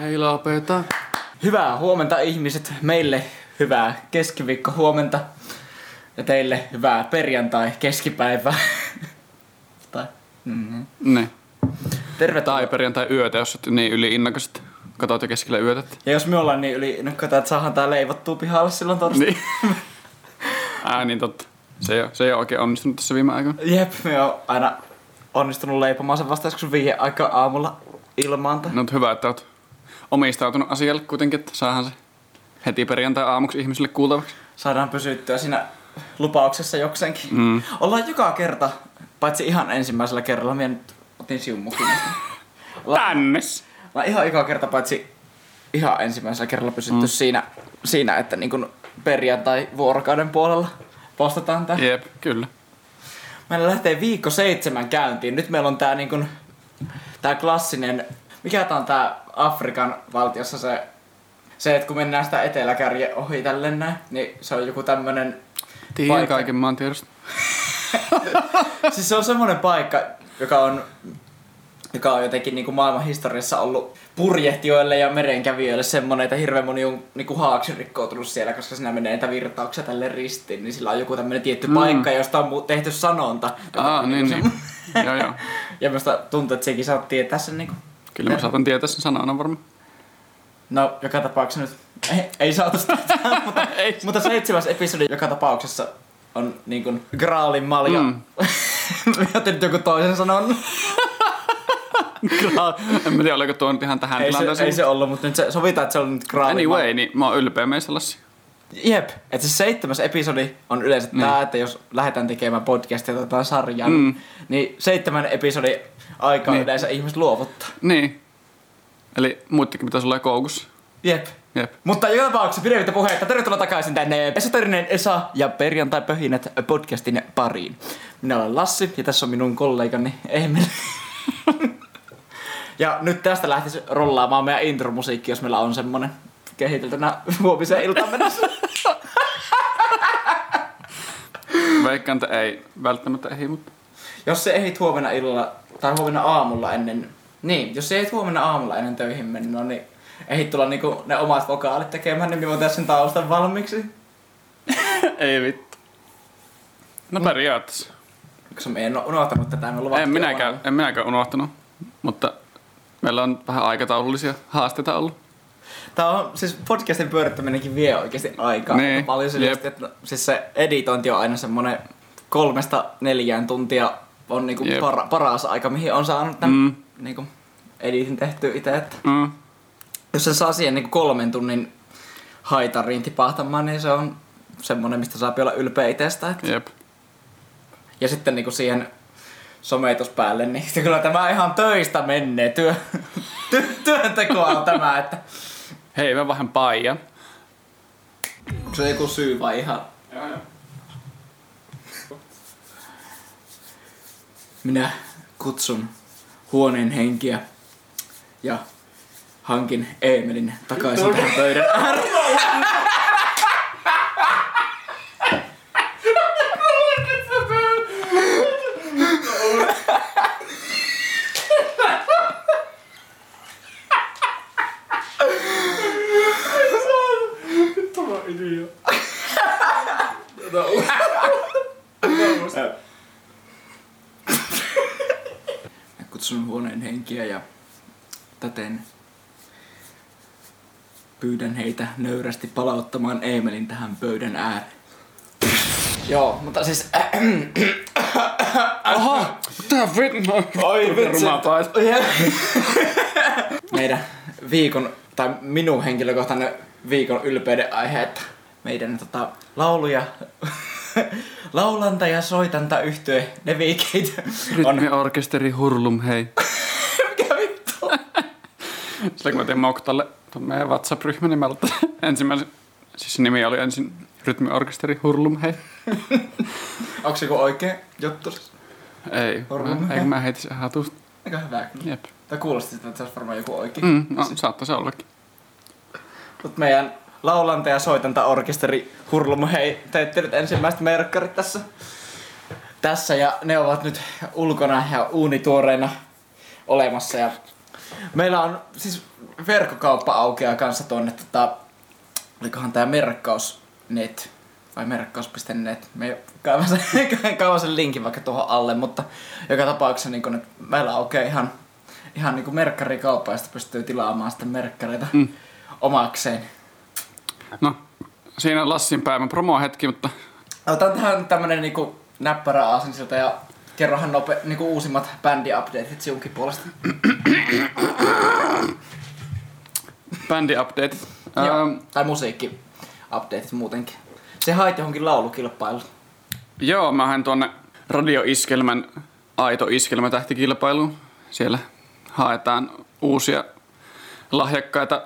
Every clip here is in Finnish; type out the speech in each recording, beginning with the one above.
Hei lopeta. Hyvää huomenta ihmiset. Meille hyvää keskiviikko huomenta. Ja teille hyvää perjantai keskipäivää. tai, mm-hmm. Ne. Tervetuloa. Tai perjantai yötä, jos oot niin yli innokas, että katot jo keskellä yötä. Ja jos me ollaan niin yli innokkaita, että saadaan tää leivottua pihalle silloin torstaina. Niin. Ää, niin totta. Se ei, ole, se ei ole oikein onnistunut tässä viime aikoina. Jep, me on aina onnistunut leipomaan sen vasta joskus viiden aika aamulla ilmaanta. No, hyvä, että oot omistautunut asialle kuitenkin, että saadaan se heti perjantai aamuksi ihmisille kuultavaksi. Saadaan pysyttyä siinä lupauksessa jokseenkin. Mm. Ollaan joka kerta, paitsi ihan ensimmäisellä kerralla, minä nyt otin siumukin. Tännes! Mä ihan joka kerta paitsi ihan ensimmäisellä kerralla pysytty mm. siinä, siinä, että niin kun perjantai vuorokauden puolella postataan tää. Jep, kyllä. Meillä lähtee viikko seitsemän käyntiin. Nyt meillä on tää niin kun, tää klassinen, mikä tää on tää Afrikan valtiossa se, se, että kun mennään sitä eteläkärje ohi tälleen näin, niin se on joku tämmönen Tiedän Paikka. kaiken maan tiedosta. siis se on semmoinen paikka, joka on, joka on jotenkin niin kuin maailman historiassa ollut purjehtijoille ja merenkävijöille semmoinen, että hirveän moni on niin kuin haaksi rikkoutunut siellä, koska siinä menee näitä virtauksia tälle ristiin, niin sillä on joku tämmöinen tietty Mm. paikka, josta on tehty sanonta. Aa, on niin, niin. joo, joo. Ja minusta tuntuu, että sekin saa tietää sen niinku. Kyllä mä saatan tietää sen sanana varmaan. No, joka tapauksessa nyt ei, ei saatu sitä, mutta, Ei. mutta seitsemäs episodi joka tapauksessa on niin kuin Graalin malja. Mm. Mm. Joten nyt joku toisen sanon. en mä tiedä, oliko tuo nyt ihan tähän Ei se, tilanteeseen. ei se ollut, mutta nyt se, sovitaan, että se on nyt Graalin Anyway, niin mä oon ylpeä meistä Lassi. Jep, että se seitsemäs episodi on yleensä Niin. niin. tää, että jos lähdetään tekemään podcastia tai sarjaa, Mm. mm. niin seitsemän episodi aikaa Niin. yleensä ihmiset luovuttaa. Niin. Eli muittekin pitäisi olla koukussa. Jep. Jep. Mutta joka tapauksessa pidemmittä puheita, tervetuloa takaisin tänne Esoterinen Esa ja Perjantai Pöhinät podcastin pariin. Minä olen Lassi ja tässä on minun kollegani Emil. ja nyt tästä lähtisi rollaamaan meidän intromusiikki, jos meillä on semmonen kehiteltynä huomiseen iltaan mennessä. Veikkaan, että ei välttämättä ehdi, mutta... Jos se ehdit huomenna illalla tai huomenna aamulla ennen... Niin, jos se ehdit huomenna aamulla ennen töihin mennä, niin ehdit tulla niinku ne omat vokaalit tekemään, niin voin sen taustan valmiiksi. ei vittu. No periaatteessa. Koska me en ole unohtanut tätä, me luvattiin En minäkään, en minäkään unohtanut. Mutta meillä on vähän aikataulullisia haasteita ollut. Tää on, siis podcastin pyörittäminenkin vie oikeasti aikaa Niin, aika paljon jep. sille, että siis se editointi on aina semmonen kolmesta neljään tuntia on niinku Jep. para, paras aika, mihin on saanut tämän Mm. niinku editin tehty itse, että Mm. jos sen saa siihen niinku kolmen tunnin haitariin tipahtamaan, niin se on semmonen, mistä saa olla ylpeä itsestä. Että. Jep. Ja sitten niinku siihen sometus päälle, niin kyllä tämä ihan töistä menee. Työ, ty, työntekoa on tämä, että Hei, mä vähän paijan. onko se joku syy vai ihan Joo, joo. Minä kutsun huoneen henkiä ja hankin Eemelin takaisin tähän pöydän ääreen. Kutsun huoneen henkiä ja täten pyydän heitä nöyrästi palauttamaan Eemelin tähän pöydän ääreen. Joo, mutta siis... Oho! Tää vittu! Oi paita. Meidän viikon, tai minun henkilökohtainen viikon ylpeyden aihe, että meidän tota, lauluja, laulanta ja soitanta yhtye Nevikeit on... Rytmiorkesteri Hurlum, hei. Mikä vittu? Sillä kun mä tein Moktalle tuon meidän WhatsApp-ryhmän, niin mä ensimmäisen, siis se nimi oli ensin Rytmiorkesteri Hurlum, hei. Onko se joku oikea juttu? Ei, Hurlum, mä, hei. ei mä heitin sen hatusta. Aika hyvä kyllä. Jep. Tai kuulosti että se olisi varmaan joku oikein. Mm, no, saattaisi ollakin. Mut meidän laulanta ja soitanta orkesteri Hurlum, hei, teitte nyt ensimmäiset merkkarit tässä. Tässä ja ne ovat nyt ulkona ja uunituoreina olemassa ja Meillä on siis verkkokauppa aukeaa kanssa tuonne, tota, olikohan tää merkkaus.net vai merkkaus.net. Me kaivan sen, kaivan sen linkin vaikka tuohon alle, mutta joka tapauksessa niin että meillä aukeaa ihan, ihan niin merkkarikauppa, josta pystyy tilaamaan sitten merkkareita mm. omakseen. No, siinä on Lassin päivän promo-hetki, mutta Otan tähän tämmönen niinku näppärä aasinsilta ja kerrohan nope, niinku uusimmat bändi-updateit sinunkin puolesta. bändi-updateit. Joo. Ähm, Tai musiikki-updateit muutenkin. Se hait johonkin laulukilpailuun. joo, mä hain tuonne radioiskelmän aito iskelmätähtikilpailuun. Siellä haetaan uusia lahjakkaita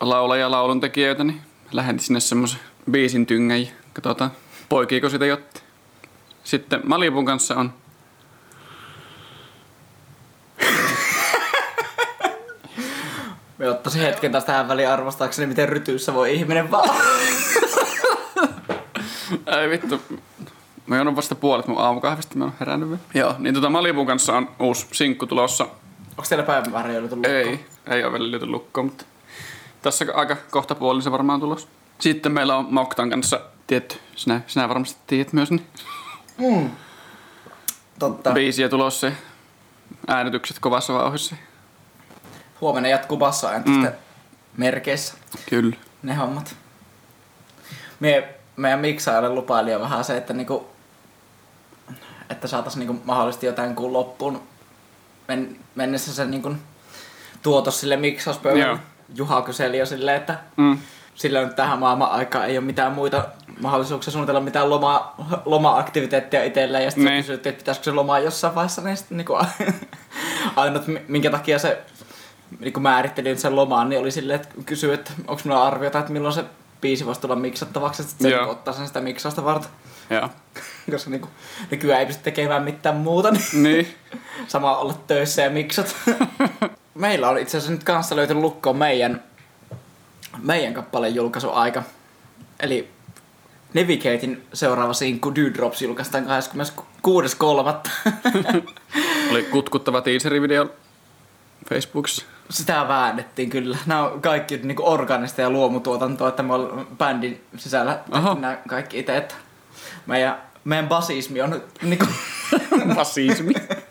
laulajia ja lauluntekijöitä, niin lähden sinne semmoisen biisin tyngän ja katsotaan, poikiiko sitä jotta. Sitten Malibun kanssa on Me ottaisin hetken taas tähän väliin arvostaakseni, miten rytyissä voi ihminen vaan. Ei vittu. Mä joudun vasta puolet mun aamukahvista, mä oon herännyt vielä. Joo, niin tota Malibun kanssa on uusi sinkku tulossa. Onko teillä päivämäärä jo lukkoon? Ei, ei ole vielä lyöty lukkoon, mutta tässä aika kohta puolin se varmaan tulos. Sitten meillä on Moktan kanssa, tietty, sinä, sinä varmasti tiedät myös, niin Mm. Totta. biisiä tulossa äänitykset kovassa vauhdissa. Huomenna jatkuu bassoääntisten mm. merkeissä. Kyllä. ne hommat. Mie, meidän miksaajalle lupaili jo vähän se, että niinku, että saatais niinku mahdollisesti jotain kuun loppuun men, mennessä se niinku tuotos sille miksauspöydälle. Joo. Juha kyseli jo silleen, että Mm. sillä nyt tähän maailman aikaan ei ole mitään muita mahdollisuuksia suunnitella mitään loma, loma-aktiviteettia itselleen. Ja sitten Niin. kysyttiin, että pitäisikö se lomaa jossain vaiheessa. Niin sitten niinku, ainut, mi- minkä takia se niin määritteli nyt sen lomaan, niin oli silleen, että kysyi, että onko minulla arviota, että milloin se biisi voisi tulla miksattavaksi, että se Joo. niinku ottaa sen sitä miksausta varten. Joo. Koska niinku, nykyään ei pysty tekemään mitään muuta, niin Niin. sama olla töissä ja miksat. Meillä on itse asiassa nyt kanssa löytynyt lukkoon meidän, meidän kappaleen julkaisuaika. Eli Navigatein seuraava sinkku Dewdrops julkaistaan 26.3. Oli kutkuttava teaserivideo Facebookissa. Sitä väännettiin kyllä. Nämä on kaikki niin organista ja luomutuotantoa, että me ollaan bändin sisällä nämä kaikki itse. Että meidän, meidän basismi on, niin kuin, Fasismi.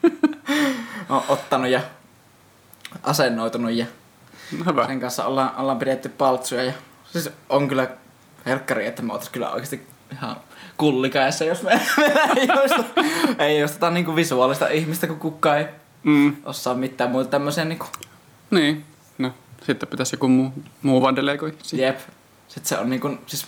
on ottanut ja asennoitunut ja No hyvä. sen kanssa ollaan, ollaan pidetty paltsuja. Ja, siis on kyllä helkkari, että me oltais kyllä oikeasti ihan kullikäessä, jos me, me ei joista, ei joista niinku visuaalista ihmistä, kun kukaan ei Mm. osaa mitään muuta tämmöisiä niinku Niin. No, sitten pitäisi joku muu, muu vaan delegoi. siihen. Jep. Sitten se on niinku, siis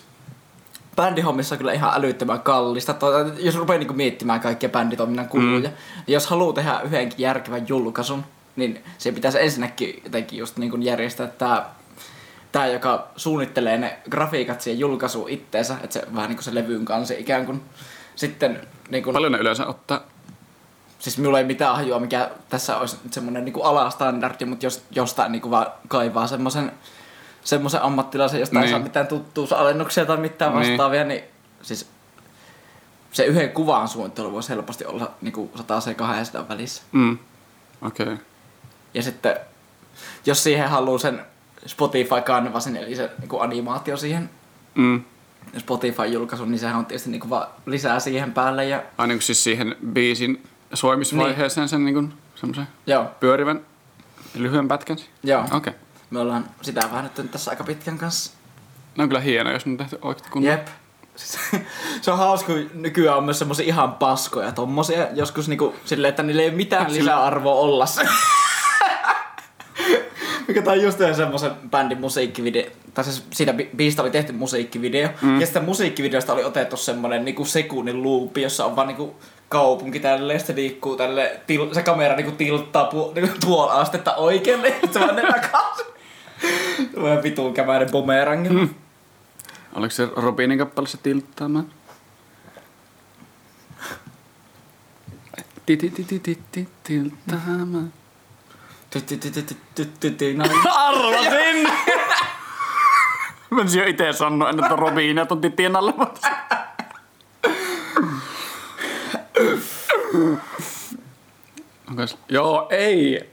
bändihommissa on kyllä ihan älyttömän kallista. Tuota, jos rupeaa niinku miettimään kaikkia bänditoiminnan kuluja, mm. jos haluaa tehdä yhdenkin järkevän julkaisun, niin se pitäisi ensinnäkin jotenkin just niinku järjestää tää, tää, joka suunnittelee ne grafiikat siihen julkaisuun itteensä, että se vähän niinku se levyyn kanssa ikään kuin. Sitten niinku, Paljon ne yleensä ottaa. siis minulla ei mitään hajua, mikä tässä olisi semmoinen niinku alastandardi, mutta jos jostain niinku vaan kaivaa semmoisen semmoisen ammattilaisen, josta niin. ei Niin. saa mitään tuttuusalennuksia tai mitään Niin. vastaavia, niin, niin siis se yhden kuvan suunnittelu voisi helposti olla niinku 100 ja 200 välissä. Mm. Okei. Okay. Ja sitten, jos siihen haluaa sen Spotify Canvasin, eli se niinku animaatio siihen Mm. Spotify-julkaisun, niin sehän on tietysti niinku vaan lisää siihen päälle. Ja, Aina kun siis siihen biisin soimisvaiheeseen niin. sen niin semmoisen joo, pyörivän lyhyen pätkän. joo. Okei. Okay. Me ollaan sitä väännetty nyt tässä aika pitkän kanssa. Ne on kyllä hienoja, jos on tehty oikeasti kunnolla. Jep. Siis, se on hauska, kun nykyään on myös semmosia ihan paskoja tommosia. Joskus niinku silleen, että niillä ei ole mitään lisäarvoa olla se. Mikä tää on just semmosen bändin musiikkivideo, tai siis siitä bi- biistä oli tehty musiikkivideo, mm. ja sitten musiikkivideosta oli otettu semmonen niinku sekunnin luupi, jossa on vaan niinku kaupunki tälleen, se liikkuu tälle, til, se kamera niinku tilttaa pu, niinku puoli astetta oikealle, ja se vaan ne takaisin. Vähän vituun kämäinen bumerangi. Mm. Oliko se Robinin kappale se tilttaamaan? Ti- ti- ti- ti- ti- ti- Tilttaamaan. Arvasin! Mä olisin jo ite sanonut, että Robinia ton titien alla. mutta- Onko se- Joo, ei.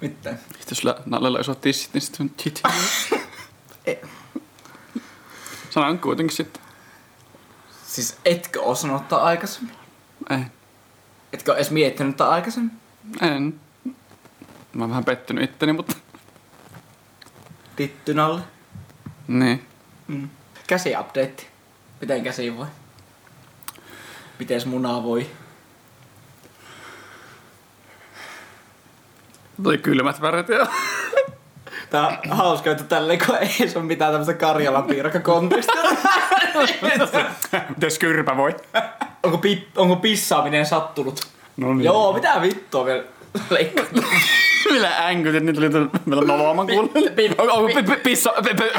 Mitä? Jos lä- Nallella isot tissit, niin sitten on chit. Ei. Sanon kuitenkin sitten. Siis etkö osannut ottaa aikaisemmin? Ei. Etkö edes miettinyt ottaa aikaisemmin? En. Mä oon vähän pettynyt itteni, mutta... Tittyn alle. Niin. Mm. Käsiupdate. Miten käsi voi? Mites munaa voi? Tuli kylmät värit ja... Tää on hauska, että tälleen kun ei se ole mitään tämmöstä Karjalan piirakkakontekstia. Mites kyrpä voi? onko, pi- onko pissaaminen sattunut? No niin. Joo, mitä vittua vielä leikkaa? Millä änkytit, niin tuli meillä pi- pi- pissa... pi- pi-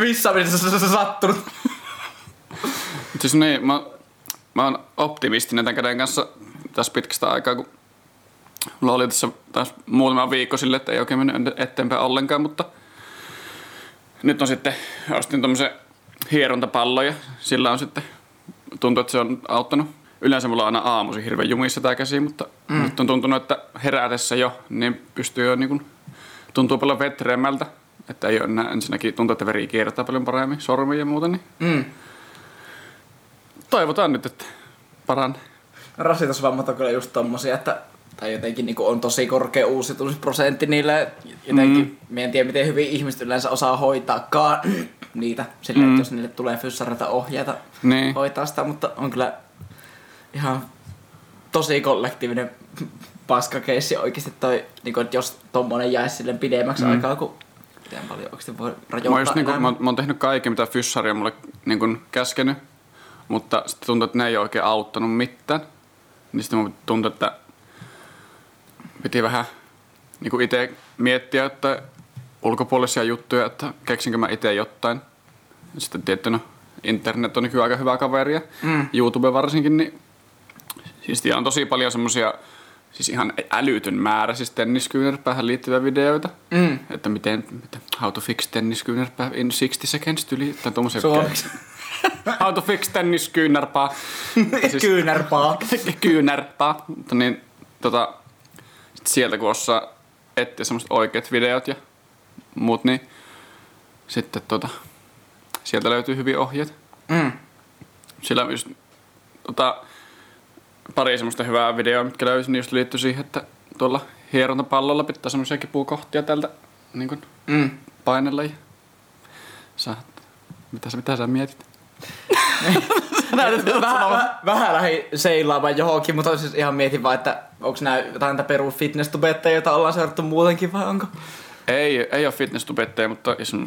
pissaaminen s- s- s- sattunut. Siis niin, mä, mä oon optimistinen tämän käden kanssa tässä pitkästä aikaa, kun mulla oli tässä taas muutama viikko sille, että ei oikein mennyt eteenpäin ollenkaan, mutta nyt on sitten, ostin tommosen hierontapallon ja sillä on sitten, tuntuu, että se on auttanut. Yleensä mulla on aina aamuisin hirveän jumissa tää käsi, mutta mm. nyt on tuntunut, että herätessä jo, niin pystyy jo niin kuin, tuntuu paljon vetreämmältä. Että ei ole enää ensinnäkin tuntuu, että veri kiertää paljon paremmin sormiin ja muuta, niin Mm. toivotaan nyt, että paranee. Rasitusvammat on kyllä just tommosia, että tai jotenkin niin on tosi korkea uusitumisprosentti niille. Jotenkin, mm. en tiedä miten hyvin ihmiset yleensä osaa hoitaakaan niitä. Sillä, mm. jos niille tulee fyssareita ohjeita Niin. hoitaa sitä, mutta on kyllä ihan tosi kollektiivinen paskakeissi oikeasti toi, niin kuin, että jos tommonen jäisi silleen pidemmäksi mm. aikaa, kun miten paljon oikeasti voi rajoittaa Mä, just niinku, elämää. mä, mä oon tehnyt kaiken, mitä fyssari on mulle niinku käskenyt, mutta sitten tuntuu, että ne ei ole oikein auttanut mitään. Niin sitten mun tuntuu, että piti vähän niinku itse miettiä, että ulkopuolisia juttuja, että keksinkö mä itse jotain. Sitten tietty, no, internet on nykyään aika hyvä kaveri ja Mm. YouTube varsinkin, niin siis on tosi paljon semmosia siis ihan älytön määrä siis tenniskyynärpäähän liittyviä videoita. Mm. Että miten, miten how to fix tenniskyynärpää in 60 seconds tyli, tai tommosia. Suomeksi. how to fix tenniskyynärpää. Siis- Kyynärpaa. kyynärpää. Mutta niin, tota, sit sieltä kun osaa etsiä semmoset oikeat videot ja muut, niin sitten tota, sieltä löytyy hyviä ohjeita. Mm. Sillä just tota, pari semmoista hyvää videoa, mitkä löysin, niin just liittyy siihen, että tuolla hierontapallolla pitää semmoisia kipukohtia tältä niin kuin Mm. painella ja saat, mitä sä, mitä sä mietit? Sä Vähän, vähän, vähän lähdin seilaamaan johonkin, mutta siis ihan mietin vaan, että onko nämä jotain perus fitness joita ollaan seurattu muutenkin vai onko? Ei, ei ole fitness mutta jos on,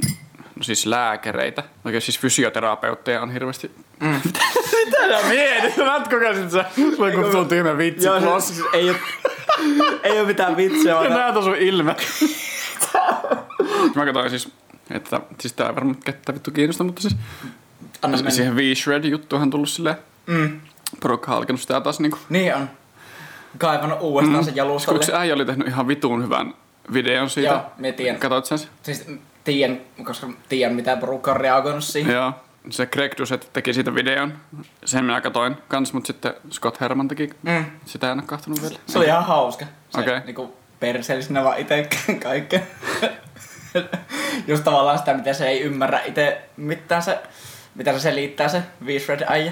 no siis lääkäreitä, oikein siis fysioterapeutteja on hirveästi. Mm. mitä sä mietit? Mä et kokeilin sä. Sulla on kun tyhmä vitsi. Joo, siis ei, ole, ei ole mitään vitsiä, vaan Näet on sun ilme. Mä katsoin siis, että siis tää ei varmaan kettä vittu kiinnosta, mutta siis anna mennä. siihen V-Shred juttuhan tullut silleen, Mm. porukka on alkanut sitä taas niinku. Niin on. Kaivannut uudestaan mm. sen jalustalle. Koska äijä oli tehnyt ihan vitun hyvän videon siitä. Joo, mä tiedän. Katoit sen? Siis tiedän, koska tiedän mitä porukka on reagoinut siihen. Joo. Se Greg Doucette teki siitä videon. Sen minä katoin kans, mutta sitten Scott Herman teki. Mm. Sitä en ole kahtonut vielä. Se oli ihan hauska. Se Okei. niinku perseellisenä vaan itse kaikkea. Just tavallaan sitä, mitä se ei ymmärrä itse mitään se, mitä se selittää se V-Shred äijä.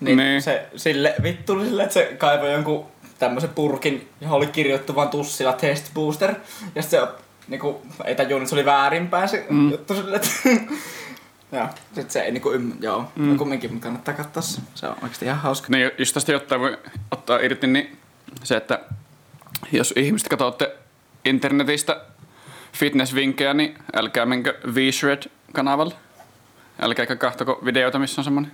Niin, Niin. se sille vittu sille, että se kaivoi jonkun tämmöisen purkin, johon oli kirjoittu vaan tussilla test booster. Ja se niinku, ei tajunnut, että se oli väärinpäin se mm. juttu sille, että Joo, sit se ei niinku ymmärrä, joo. Mm. No kumminkin kannattaa katsoa se. Se on oikeesti ihan hauska. Niin, jos tästä jotain voi ottaa irti, niin se, että jos ihmiset katsotte internetistä fitnessvinkkejä, niin älkää menkö V-Shred-kanavalle. Älkääkä kahtoko videoita, missä on semmonen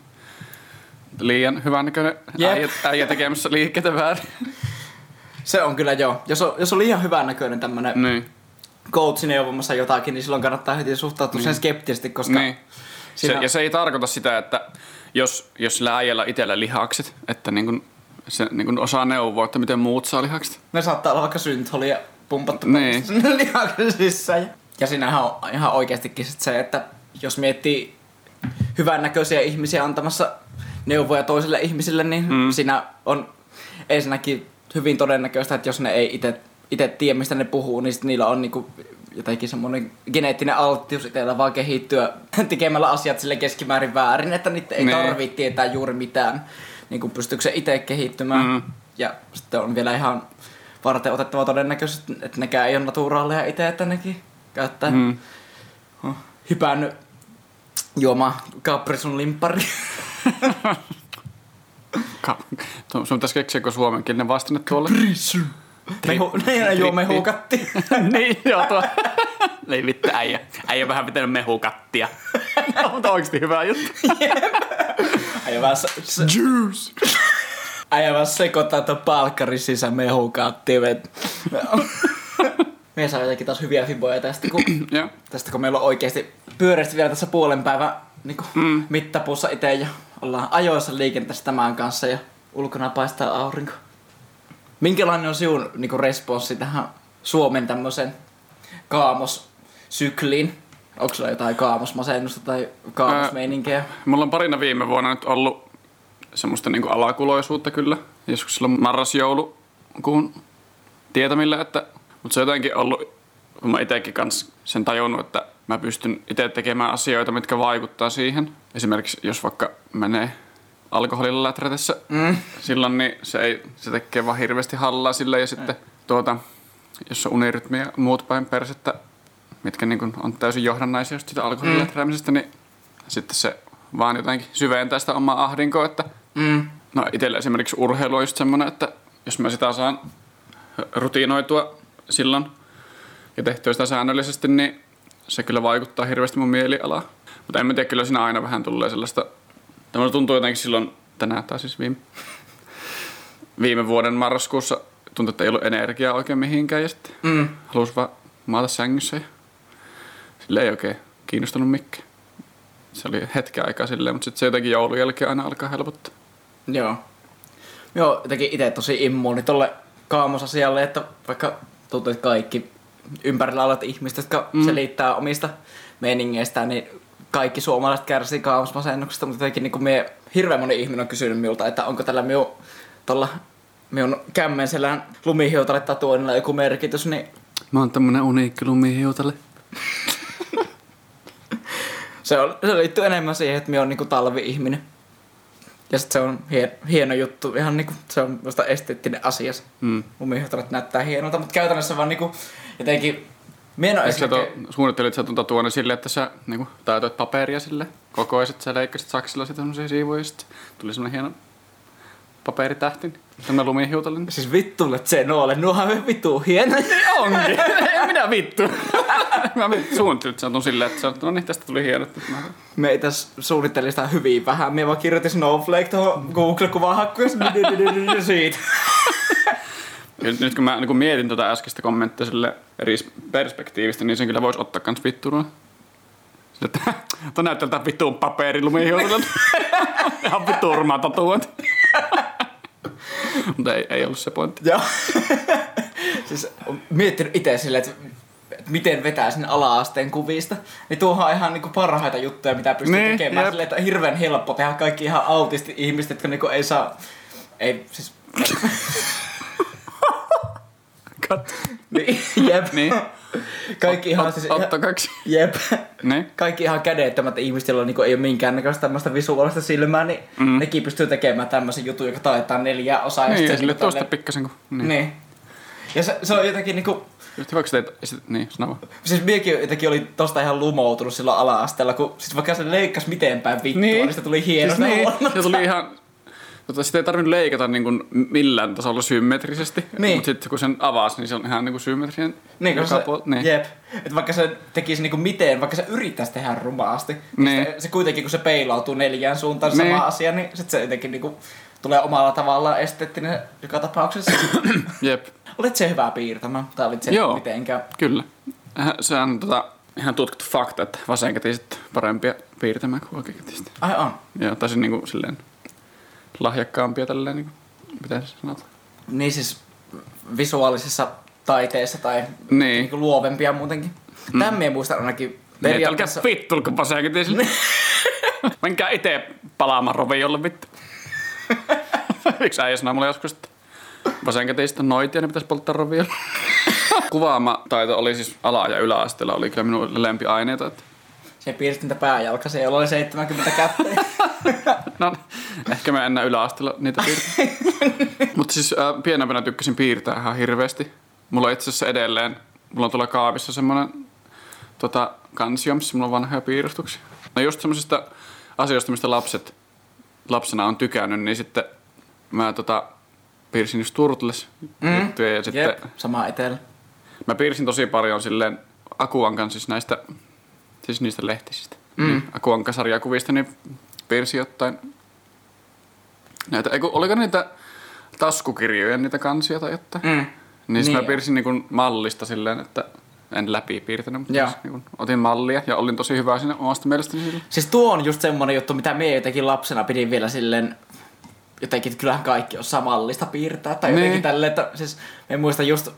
liian hyvän näköinen Jep. äijä, äijä tekemässä liikkeitä väärin. Se on kyllä joo. Jos on, jos on liian hyvän näköinen tämmönen niin. Coachi neuvomassa jotakin, niin silloin kannattaa heti suhtautua niin. sen skeptisesti, koska niin. Se, siinä- ja se ei tarkoita sitä, että jos, jos sillä äijällä itsellä lihakset, että niin kun, se niin kun osaa neuvoa, että miten muut saa lihakset. ne saattaa olla vaikka syntholia pumpattu Niin. sinne lihaksen sisään. Ja siinähän on ihan oikeastikin sit se, että jos miettii hyvännäköisiä ihmisiä antamassa neuvoja toisille ihmisille, niin mm. siinä on ensinnäkin hyvin todennäköistä, että jos ne ei itse itse tiedä, mistä ne puhuu, niin sit niillä on niinku jotenkin semmoinen geneettinen alttius itsellä vaan kehittyä tekemällä asiat sille keskimäärin väärin, että niitä ei Nee. tarvitse tietää juuri mitään, niin kuin pystyykö se itse kehittymään. Mm. Ja sitten on vielä ihan varten otettava todennäköisesti, että nekään ei ole naturaaleja itse, että nekin käyttää Mm. on hypännyt juomaan Caprisun limppari. Ka- sun pitäisi keksiä joku suomenkielinen vastine tuolle. Mehu, ne juo mehukatti. niin, joo tuo. Ei vittu, äijä. Äijä vähän pitänyt mehukattia. no, mutta oikeesti hyvä juttu. Äijä vaan, se, Juice. äijä vaan sekoittaa tuon palkkarin sisään mehukatti. Me saa jotenkin taas hyviä fiboja tästä, kun, Joo. tästä kun meillä on oikeasti pyöreästi vielä tässä puolen päivän niin mm. mittapuussa itse ja ollaan ajoissa liikenteessä tämän kanssa ja ulkona paistaa aurinko. Minkälainen on sinun niin responssi tähän Suomen tämmöisen kaamossykliin? Onko sulla jotain kaamosmasennusta tai kaamosmeininkiä? Mulla on parina viime vuonna nyt ollut semmoista niinku alakuloisuutta kyllä. Joskus silloin marras-joulukuun tietämillä, että... Mutta se on jotenkin ollut, kun mä itekin kans sen tajunnut, että mä pystyn itse tekemään asioita, mitkä vaikuttaa siihen. Esimerkiksi jos vaikka menee alkoholilla läträtessä mm. silloin, niin se, ei, se tekee vaan hirveästi hallaa sille ja sitten tuota, jos on unirytmi ja muut päin persettä, mitkä niin kuin on täysin johdannaisia just siitä alkoholilla mm. niin sitten se vaan jotenkin syventää sitä omaa ahdinkoa, että Mm. no itsellä esimerkiksi urheilu on just semmoinen, että jos mä sitä saan rutiinoitua silloin ja tehtyä sitä säännöllisesti, niin se kyllä vaikuttaa hirveästi mun mielialaan. Mutta en mä tiedä, kyllä siinä aina vähän tulee sellaista, tämä tuntuu jotenkin silloin tänään tai siis viime, viime vuoden marraskuussa tuntui, että ei ollut energiaa oikein mihinkään ja sitten Mm. halusi vaan maata sängyssä ja sille ei oikein kiinnostunut mikään. Se oli hetken aikaa silleen, mutta sitten se jotenkin joulun jälkeen aina alkaa helpottaa. Joo. Joo, jotenkin itse tosi immuuni tolle kaamosasialle, että vaikka tuntuu, että kaikki ympärillä olevat ihmiset, jotka mm. selittää omista meiningeistään, niin kaikki suomalaiset kärsii kaamosmasennuksesta, mutta jotenkin niin mie, hirveän moni ihminen on kysynyt minulta, että onko tällä minun, tolla, minun kämmenselän lumihiutalle tatuoinnilla joku merkitys, niin Mä oon tämmönen uniikki lumihiutalle. se, on, se liittyy enemmän siihen, että minä olen niinku talvi-ihminen. Ja sit se on hien, hieno juttu, ihan niinku, se on minusta esteettinen asia. Mm. Lumihiutalet näyttää hienolta, mutta käytännössä vaan niinku jotenkin... Oo Eikö sä to, suunnittelit sä tuon tatuoinnin silleen, että sä niinku, taitoit paperia sille, kokoisit, sä leikkasit saksilla sitä semmosia siivuja ja sit tuli semmonen hieno paperitähti, semmonen lumihiutallinen. Siis vittulle se noole, nuohan me vittu hieno. Onkin! en minä vittu! mä suunnittelin, tuon silleen, että sä no niin, tästä tuli hieno. Me ei tässä suunnittelin sitä hyvin vähän. Mie vaan kirjoitin Snowflake tuohon Google-kuvahakkuun ja siitä. Nyt, nyt kun mä niin kun mietin tuota äskeistä kommenttia sille eri perspektiivistä, niin sen kyllä voisi ottaa kans vittuun. Sille, että näyttää tältä vittuun paperi lumihiutalta. Ihan vittu urmaa tatuointi. Mutta ei, ei ollut se pointti. Joo. siis on miettinyt itse silleen, että miten vetää sinne ala-asteen kuvista. Niin tuohon on ihan niinku parhaita juttuja, mitä pystyy Niin, tekemään. jep. Silleen, että on hirveän helppo tehdä kaikki ihan autisti ihmiset, jotka niinku ei saa... Ei, siis... Kat. niin, jep. Niin. Kaikki ihan siis... ihan- Otto kaksi. Jep. Niin. Kaikki ihan kädettömät ihmiset, joilla niinku ei ole minkäännäköistä tämmöistä visuaalista silmää, niin mm. nekin pystyy tekemään tämmöisen jutun, joka taitaa neljää osaa. Niin, ja sille tuosta tälleen- pikkasen kun... Niin. Niin. niin. Ja se, se on jotenkin niinku... Just hyvä, kun sit- Niin, sano vaan. Siis miekin jotenkin oli tosta ihan lumoutunut silloin ala-asteella, kun siis vaikka se leikkasi miten päin vittua, niin, Niin. niin sitä tuli hieno. Siis niin, se tuli ihan... Tota, sitä ei tarvinnut leikata niin kuin millään tasolla symmetrisesti. Niin. Mutta sitten kun sen avasi, niin se on ihan niin kuin symmetrinen. Niin, joka se, puol- niin. jep. Et vaikka se tekisi niinku miten, vaikka se yrittäisi tehdä rumaasti, niin. Niin. Se, se, kuitenkin kun se peilautuu neljään suuntaan Niin. sama asia, niin sit se jotenkin niinku tulee omalla tavallaan esteettinen joka tapauksessa. Jep, Olet se hyvä piirtämään, tai olit se Joo. mitenkään. kyllä. Äh, Se on tota, ihan tutkittu fakta, että vasenkätiset parempia piirtämään kuin oikeakätiset. Ai on. Joo, tai siis niinku silleen lahjakkaampia tälleen, niinku, miten se sanotaan. Niin siis visuaalisessa taiteessa tai Niin. niinku luovempia muutenkin. Mm. Tämän minä muistan ainakin Niin, että älkää periaatteessa... vittulko vasenkätisille. Menkää itse palaamaan roviolle vittu. Yksi äijä sanoi mulle joskus, että vasenkätiset on noitia, ne pitäisi polttaa roviolle. kuvaama taito oli siis ala- ja yläasteella oli kyllä minun lempiaineita. Että Se piirsi niitä pääjalkaisia, jolla oli 70 kättä. No, ehkä mä enää yläasteella niitä piirtää. Mutta siis äh, pienempänä tykkäsin piirtää ihan hirveästi. Mulla on itse asiassa edelleen, mulla on tuolla kaavissa semmonen tota, kansio, missä mulla on vanhoja piirustuksia. No just semmoisista asioista, mistä lapset lapsena on tykännyt, niin sitten mä tota, piirsin just Turtles Mm. juttuja ja sitten Jep, sama etelä. mä piirsin tosi paljon silleen Akuankan siis näistä, siis niistä lehtisistä. Mm. Niin, Akuankan sarjakuvista, niin piirsin jotain näitä, eiku, oliko niitä taskukirjoja, niitä kansia tai jotain? Mm. Niin, niin mä piirsin niin mallista silleen, että en läpi piirtänyt, mutta siis, niin otin mallia ja olin tosi hyvä siinä omasta mielestäni sillä. Siis tuo on just semmonen juttu, mitä mie jotenkin lapsena pidin vielä silleen, jotenkin, että kyllähän kaikki on samallista piirtää. Tai jotenkin Niin. tälleen, että siis en muista just,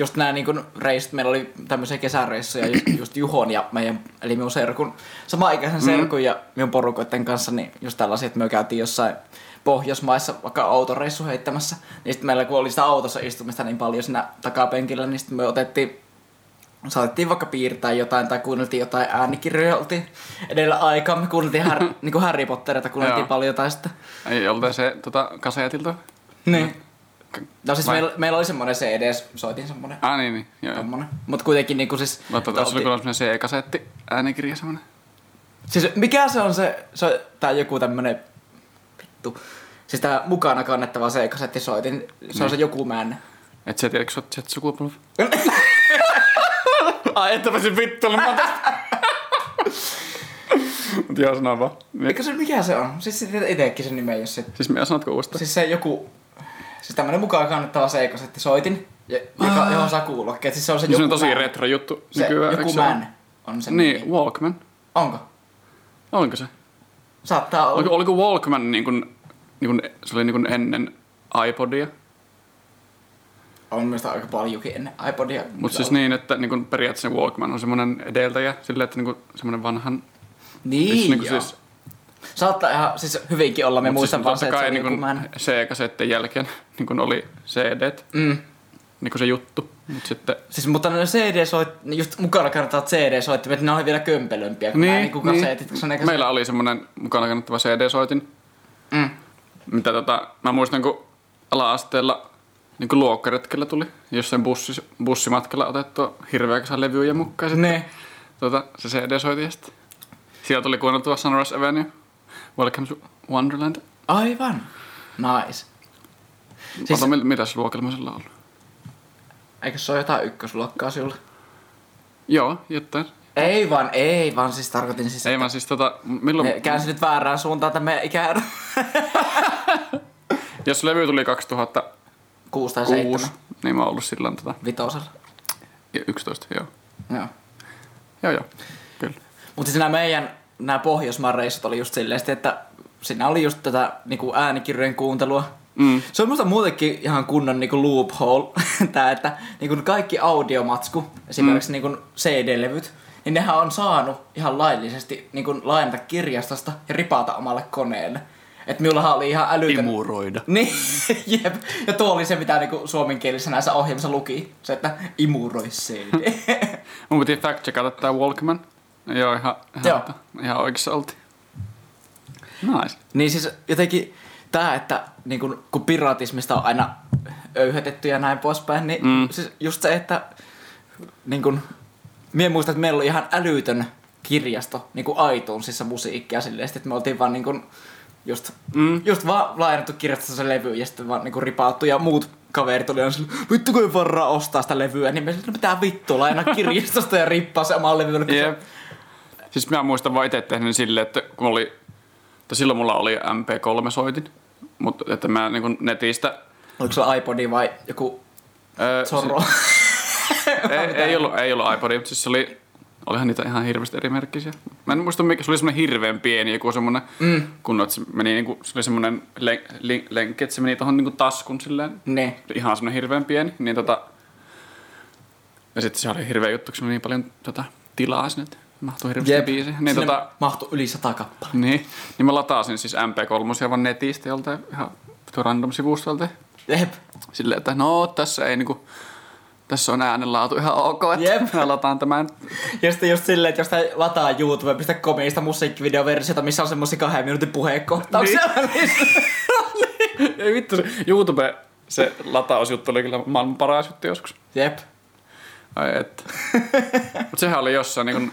just nämä niin reissut, meillä oli tämmöisiä kesäreissuja just, just Juhon ja meidän, eli minun serkun, sama-ikäisen serkun ja minun porukoiden kanssa, niin just tällaisia, että me käytiin jossain Pohjoismaissa vaikka autoreissu heittämässä, niin sitten meillä kun oli sitä autossa istumista niin paljon siinä takapenkillä, niin sitten me otettiin saatettiin vaikka piirtää jotain tai kuunneltiin jotain äänikirjoja, oltiin edellä aikaa. Me kuunneltiin Harry, niin kuin Harry Pottereita, kuunneltiin paljon tai sitten. Ei joltain se tota, kasetilta. Niin. No siis Vai- meillä, meillä, oli semmoinen CD, soitin semmoinen Ah niin, niin. Joo, tommonen. Mut kuitenkin niinku siis... Mutta tuossa oli kyllä semmoinen C-kasetti äänikirja semmoinen. Siis mikä se on se, se tää joku tämmönen, vittu. Siis tää mukana kannettava C-kasetti soitin, se on se joku männä. Et sä tiedä, kun sä oot Z-sukupolvi. Ai, että pääsin vittuilemaan tästä. Mut joo, sano vaan. Niin. Mikä se, mikä se on? Siis itekin sen nimen, jos sit. Siis me sanotko uudestaan? Siis se joku, siis tämmönen mukaan kannettava seikasetti soitin, ja, joka, johon saa kuulokkeet. Siis se on se Niin se joku on tosi man. retro juttu Se nykyään. joku man on se Niin, nimi. Walkman. Onko? Oliko se? Saattaa olla. Oliko, oliko Walkman niin kuin, niin kuin, se oli niin kuin ennen iPodia? On myös aika paljonkin ennen iPodia. Mutta siis niin, että niin kuin periaatteessa Walkman on semmoinen edeltäjä, silleen, että niin kuin semmoinen vanhan... Niin, siis, niin siis, Saattaa ihan siis hyvinkin olla, me mut muistan siis, vaan se, että se oli niin joku. C-kasettien jälkeen niin kuin oli CD, Mm. niin se juttu. Mutta sitten Siis, mutta ne CD soit, just mukana kannattavat CD-soittimet, ne oli vielä kömpelömpiä kuin Niin, niin, niin, niin. kaseetit. ne meillä oli semmoinen mukana kannattava CD-soitin, Mm. mitä tota, mä muistan, kun ala-asteella niin kuin luokkaretkellä tuli jossain bussi, bussimatkalla otettua hirveä kasa levyjä mukaan. Sitten, Ne. tota, se CD-soitin ja sitten. Siellä tuli kuunneltua Sunrise Avenue, Welcome to Wonderland. Aivan. Nice. Siis... Siis, Ota, mil- mitäs luokilla mä sillä on ollut? eikö se ole jotain ykkösluokkaa sinulla? Joo, jotain. Ei vaan, ei vaan, siis tarkoitin siis, Ei että vaan siis tota, milloin, ne käänsi nyt väärään suuntaan tämä meidän ikäero. jos levy tuli 2006, 6 tai 7 niin mä oon ollut silloin tota, vitosella. 11, joo. Joo. Joo, joo, kyllä. Mutta siis nämä meidän nämä Pohjoismaan reissut oli just silleen, että siinä oli just tätä niinku äänikirjojen kuuntelua. Mm. Se on musta muutenkin ihan kunnon niinku loophole, tää, että niinku kaikki audiomatsku, esimerkiksi mm. niinku CD-levyt, niin nehän on saanut ihan laillisesti niinku lainata kirjastosta ja ripata omalle koneelle. Et minullahan oli ihan älytön... Imuroida. Niin, jep. Ja tuo oli se, mitä niinku suomenkielisessä näissä ohjelmissa luki. Se, että imuroi CD. Mun piti fact checkata tää Walkman. Joo, ihan, ihan, Joo. ihan oikeassa oltiin. Nice. Niin siis jotenkin tää, että niin kun, kun piratismista on aina öyhötetty ja näin poispäin, niin Mm. siis just se, että niin kun, mie muistan, että meillä oli ihan älytön kirjasto niin iTunesissa musiikkia silleen, että me oltiin vaan niin kun, just, Mm. just vaan lainattu kirjastossa se levy ja sitten vaan niin kun ripaattu ja muut kaverit oli aina silleen, vittu kun ei varaa ostaa sitä levyä, niin me silleen, no mitä vittua, lainaa kirjastosta ja rippaa se oman levyyn. kun se-. Siis mä muistan vaan itse tehnyt silleen, että kun oli, että silloin mulla oli MP3-soitin, mutta että mä niin netistä... Oliko se iPodi vai joku Öö, Zorro? ei, ei, ollut, ei ollut iPodia, mutta siis se oli, olihan niitä ihan hirveästi eri merkkisiä. Mä en muista mikä, se oli semmoinen hirveän pieni joku semmoinen, mm. kun että se meni niinku, se oli semmoinen len, len, lenkki, että se meni tohon niinku taskun silleen, ne. ihan semmoinen hirveän pieni, niin tota, ja sitten se oli hirveä juttu, kun se oli niin paljon tota, tilaa sinne, että mahtui hirveästi Jep. biisiä. Niin, Sinne tota, mahtui yli sata kappaletta. niin, niin mä latasin siis MP3 vaan netistä joltain ihan random sivustolta. Jep. Silleen, että no tässä ei niinku tässä on äänenlaatu ihan ok, että Jep. me lataan tämän. Ja sitten just silleen, että jos tää lataa youtube.comista musiikkivideoversiota, missä on semmosia kahden minuutin puheenkohtauksia. Niin. Ei vittu, se YouTube, se latausjuttu oli kyllä maailman paras juttu joskus. Jep. Ai että. Mut sehän oli jossain niin kun,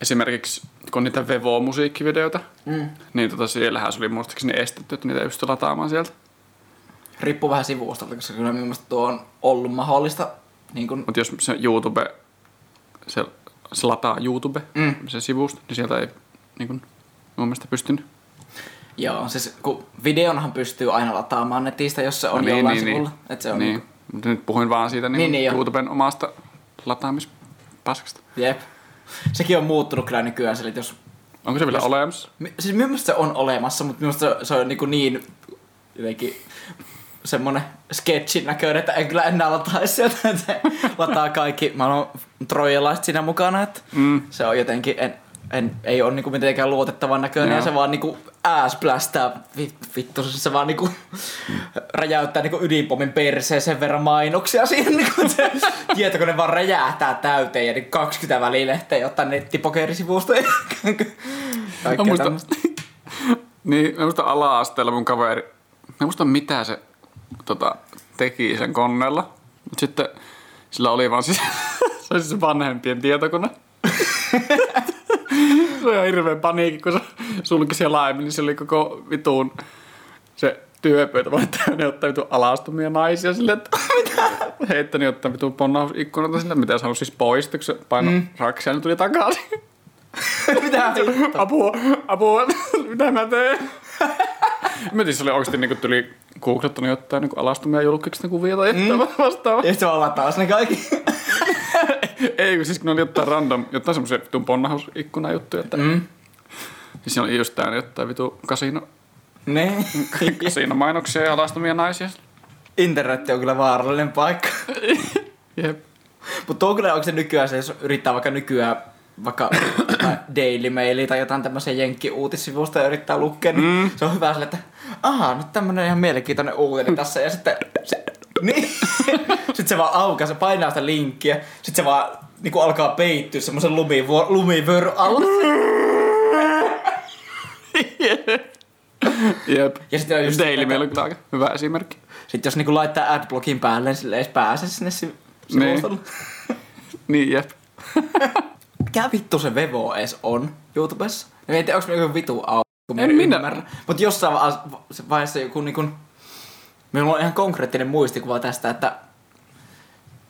esimerkiksi kun niitä Vevo-musiikkivideoita, Mm. niin tota siellähän se oli muistaakseni estetty, että niitä ei pysty lataamaan sieltä. Riippuu vähän sivustolta, koska kyllä minun mielestä tuo on ollut mahdollista. Niin kun, Mutta jos se YouTube, se, se lataa YouTube, Mm. se sivusto, niin sieltä ei niin kun, mun mielestä pystynyt. joo, siis kun videonhan pystyy aina lataamaan netistä, jos se on No niin, jollain niin, sivulla. niin. Et se on niin. niin. Mutta nyt puhuin vaan siitä niin, Niin, niin niin. YouTuben omasta lataamispaskasta. Jep. Sekin on muuttunut kyllä nykyään, sille, että jos Onko se vielä Jos- olemassa? Mi- Siis mielestä se on olemassa, mutta minusta se, se on niin, niin jotenkin semmonen sketchin näköinen, että en kyllä enää lataisi sieltä, että lataa kaikki, mä oon trojalaiset siinä mukana, että Mm. se on jotenkin, en, en, ei ole niinku mitenkään luotettavan näköinen ja Joo. se vaan niinku ääsplästää vi- vittu, se vaan niinku räjäyttää niinku ydinpomin perseen sen verran mainoksia siihen, niinku, se tietokone vaan räjähtää täyteen ja niin 20 välilehteä jotta nettipokerisivustoja. Mä Kaikkea muistan, tämmöistä. niin, mä muistan ala-asteella mun kaveri, mä muistan mitä se tota, teki sen koneella, mutta sitten sillä oli vaan siis, se oli siis vanhempien tietokone. se oli ihan hirveä paniikki, kun se sulki siellä laimin, niin se oli koko vituun se työpöytä vaan täynnä ottaa vitun alastomia naisia sille, että heittänyt ottaa vitun ponnausikkunalta sille, mitä se siis poistaa, kun se painoi mm. raksia, niin tuli takaisin. Mitä? Apua, apua, mitä mä teen? Mä tiedän, se oli oikeasti niin tyli googlettanut jotain niin alastumia julkista kuvia tai mm. vastaavaa. Ja sitten se vaan taas ne kaikki. Ei, siis kun ne oli jotain random, jotain semmoisia vitun ponnahusikkuna juttuja, että Mm. siis siinä oli just tää jotain vitu kasino, Ne. kasinomainoksia ja alastumia naisia. Internet on kyllä vaarallinen paikka. Jep. Mutta tuo kyllä, onko se nykyään se, jos yrittää vaikka nykyään vaikka Daily Maili tai jotain tämmöisiä jenkki-uutissivusta ja yrittää lukea, niin mm. se on hyvä sille, että ahaa, nyt tämmönen ihan mielenkiintoinen uutinen tässä ja sitten se, niin. sitten se vaan aukaa, se painaa sitä linkkiä, sitten se vaan niinku alkaa peittyä semmoisen lumivuor- lumivyöryn alle. Jep. Ja sitten on just Daily Mail on kyllä aika hyvä esimerkki. Sitten jos niinku laittaa adblockin päälle, niin sille ei pääse sinne si- sivustolle. Niin, jep. Mikä vittu se Vevo edes on YouTubessa? En tiedä, onko me joku vitu au, kun En minä. ymmärrä. Mutta jossain vaiheessa joku niinku... Meillä on ihan konkreettinen muistikuva tästä, että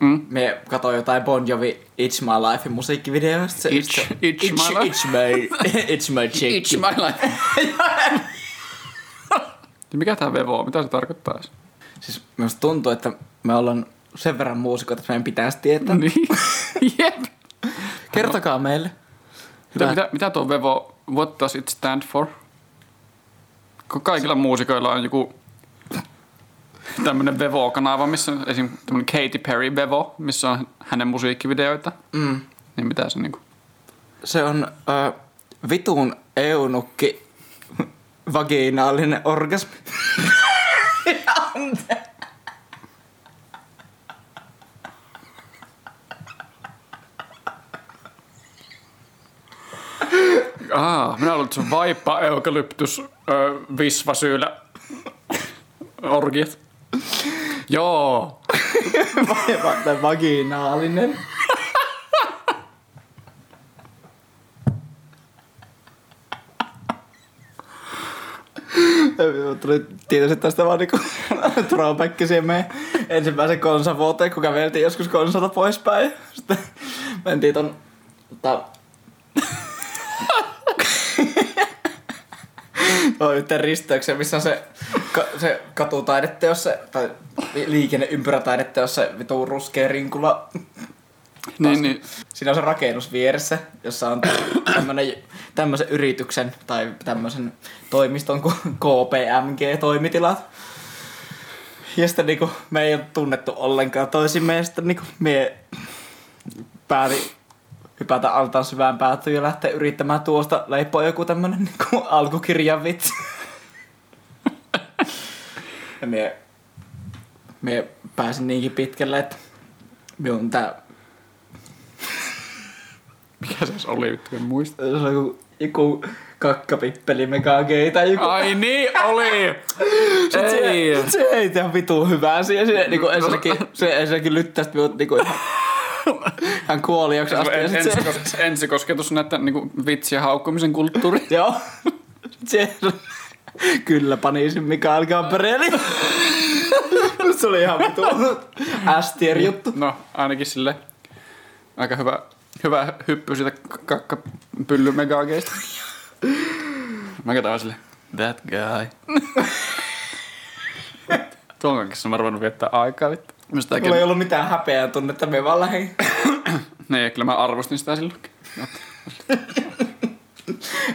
Mm. me katsoin jotain Bon Jovi It's My Life musiikkivideoista. Se, Itch- se, Itch My Life? It's my, it's my chick. It's my life. Ja mikä tää Vevo on? Mitä se tarkoittaa? Siis minusta tuntuu, että me ollaan sen verran muusikoita, että meidän pitäisi tietää. Niin. Jep. Kertokaa meille. Mitä, mitä, mitä tuo Vevo, what does it stand for? Kun kaikilla muusikoilla on joku tämmönen Vevo-kanava, missä on esim. tämmönen Katy Perry Vevo, missä on hänen musiikkivideoita. Mm. Niin mitä se niinku... Se on ö, vitun eunukki vaginaalinen orgasmi. Aa, minä luulen, että vaippa, eukalyptus, ö, visvasyylä, orgiat. Joo. Va- vaginaalinen. Tuli tietysti tästä vaan niinku throwback siihen meidän ensimmäisen konsan vuoteen, kun käveltiin joskus konsalta poispäin. Sitten mentiin ton... Tota, Toi yhteen risteykseen, missä on se, ka, se katutaideteos, se, tai li- liikenneympyrätaideteos, se vitu ruskea rinkula. Niin, niin. Siinä on se rakennus vieressä, jossa on tämmönen, tämmöisen yrityksen tai tämmöisen toimiston kuin KPMG-toimitilat. Ja sitten niinku, me ei ole tunnettu ollenkaan toisimme ja sitten niinku, me päätin hypätä altaan syvään päätyyn ja lähteä yrittämään tuosta leipoa joku tämmönen niinku alkukirjan vitsi. ja me, me pääsin niinkin pitkälle, että Minun tää... Mikä se oli, vittu en muista. Se on joku, joku kakkapippeli megagei tai joku... Ai niin, oli! Se, Ei. sit se ei ihan vitu hyvää siihen. Se, niinku, ensinnäkin, se ensinnäkin lyttästi minut niinku ihan... Hän kuoli joksi asti. Ja se, Ensikos- ensikosketus näitä niinku, vitsiä haukkumisen kulttuuri. joo. Se, kyllä panisin Mikael Gampereli. se oli ihan vitu S-tier juttu. No, ainakin sille aika hyvä, hyvä hyppy siitä kakkapylly megageista. Mä katsoin sille, that guy. Tuon kanssa mä ruvennut viettää aikaa, vittu. Mulla ei ollut mitään häpeää tunnetta, me vaan lähdin. Niin, kyllä mä arvostin sitä silloinkin.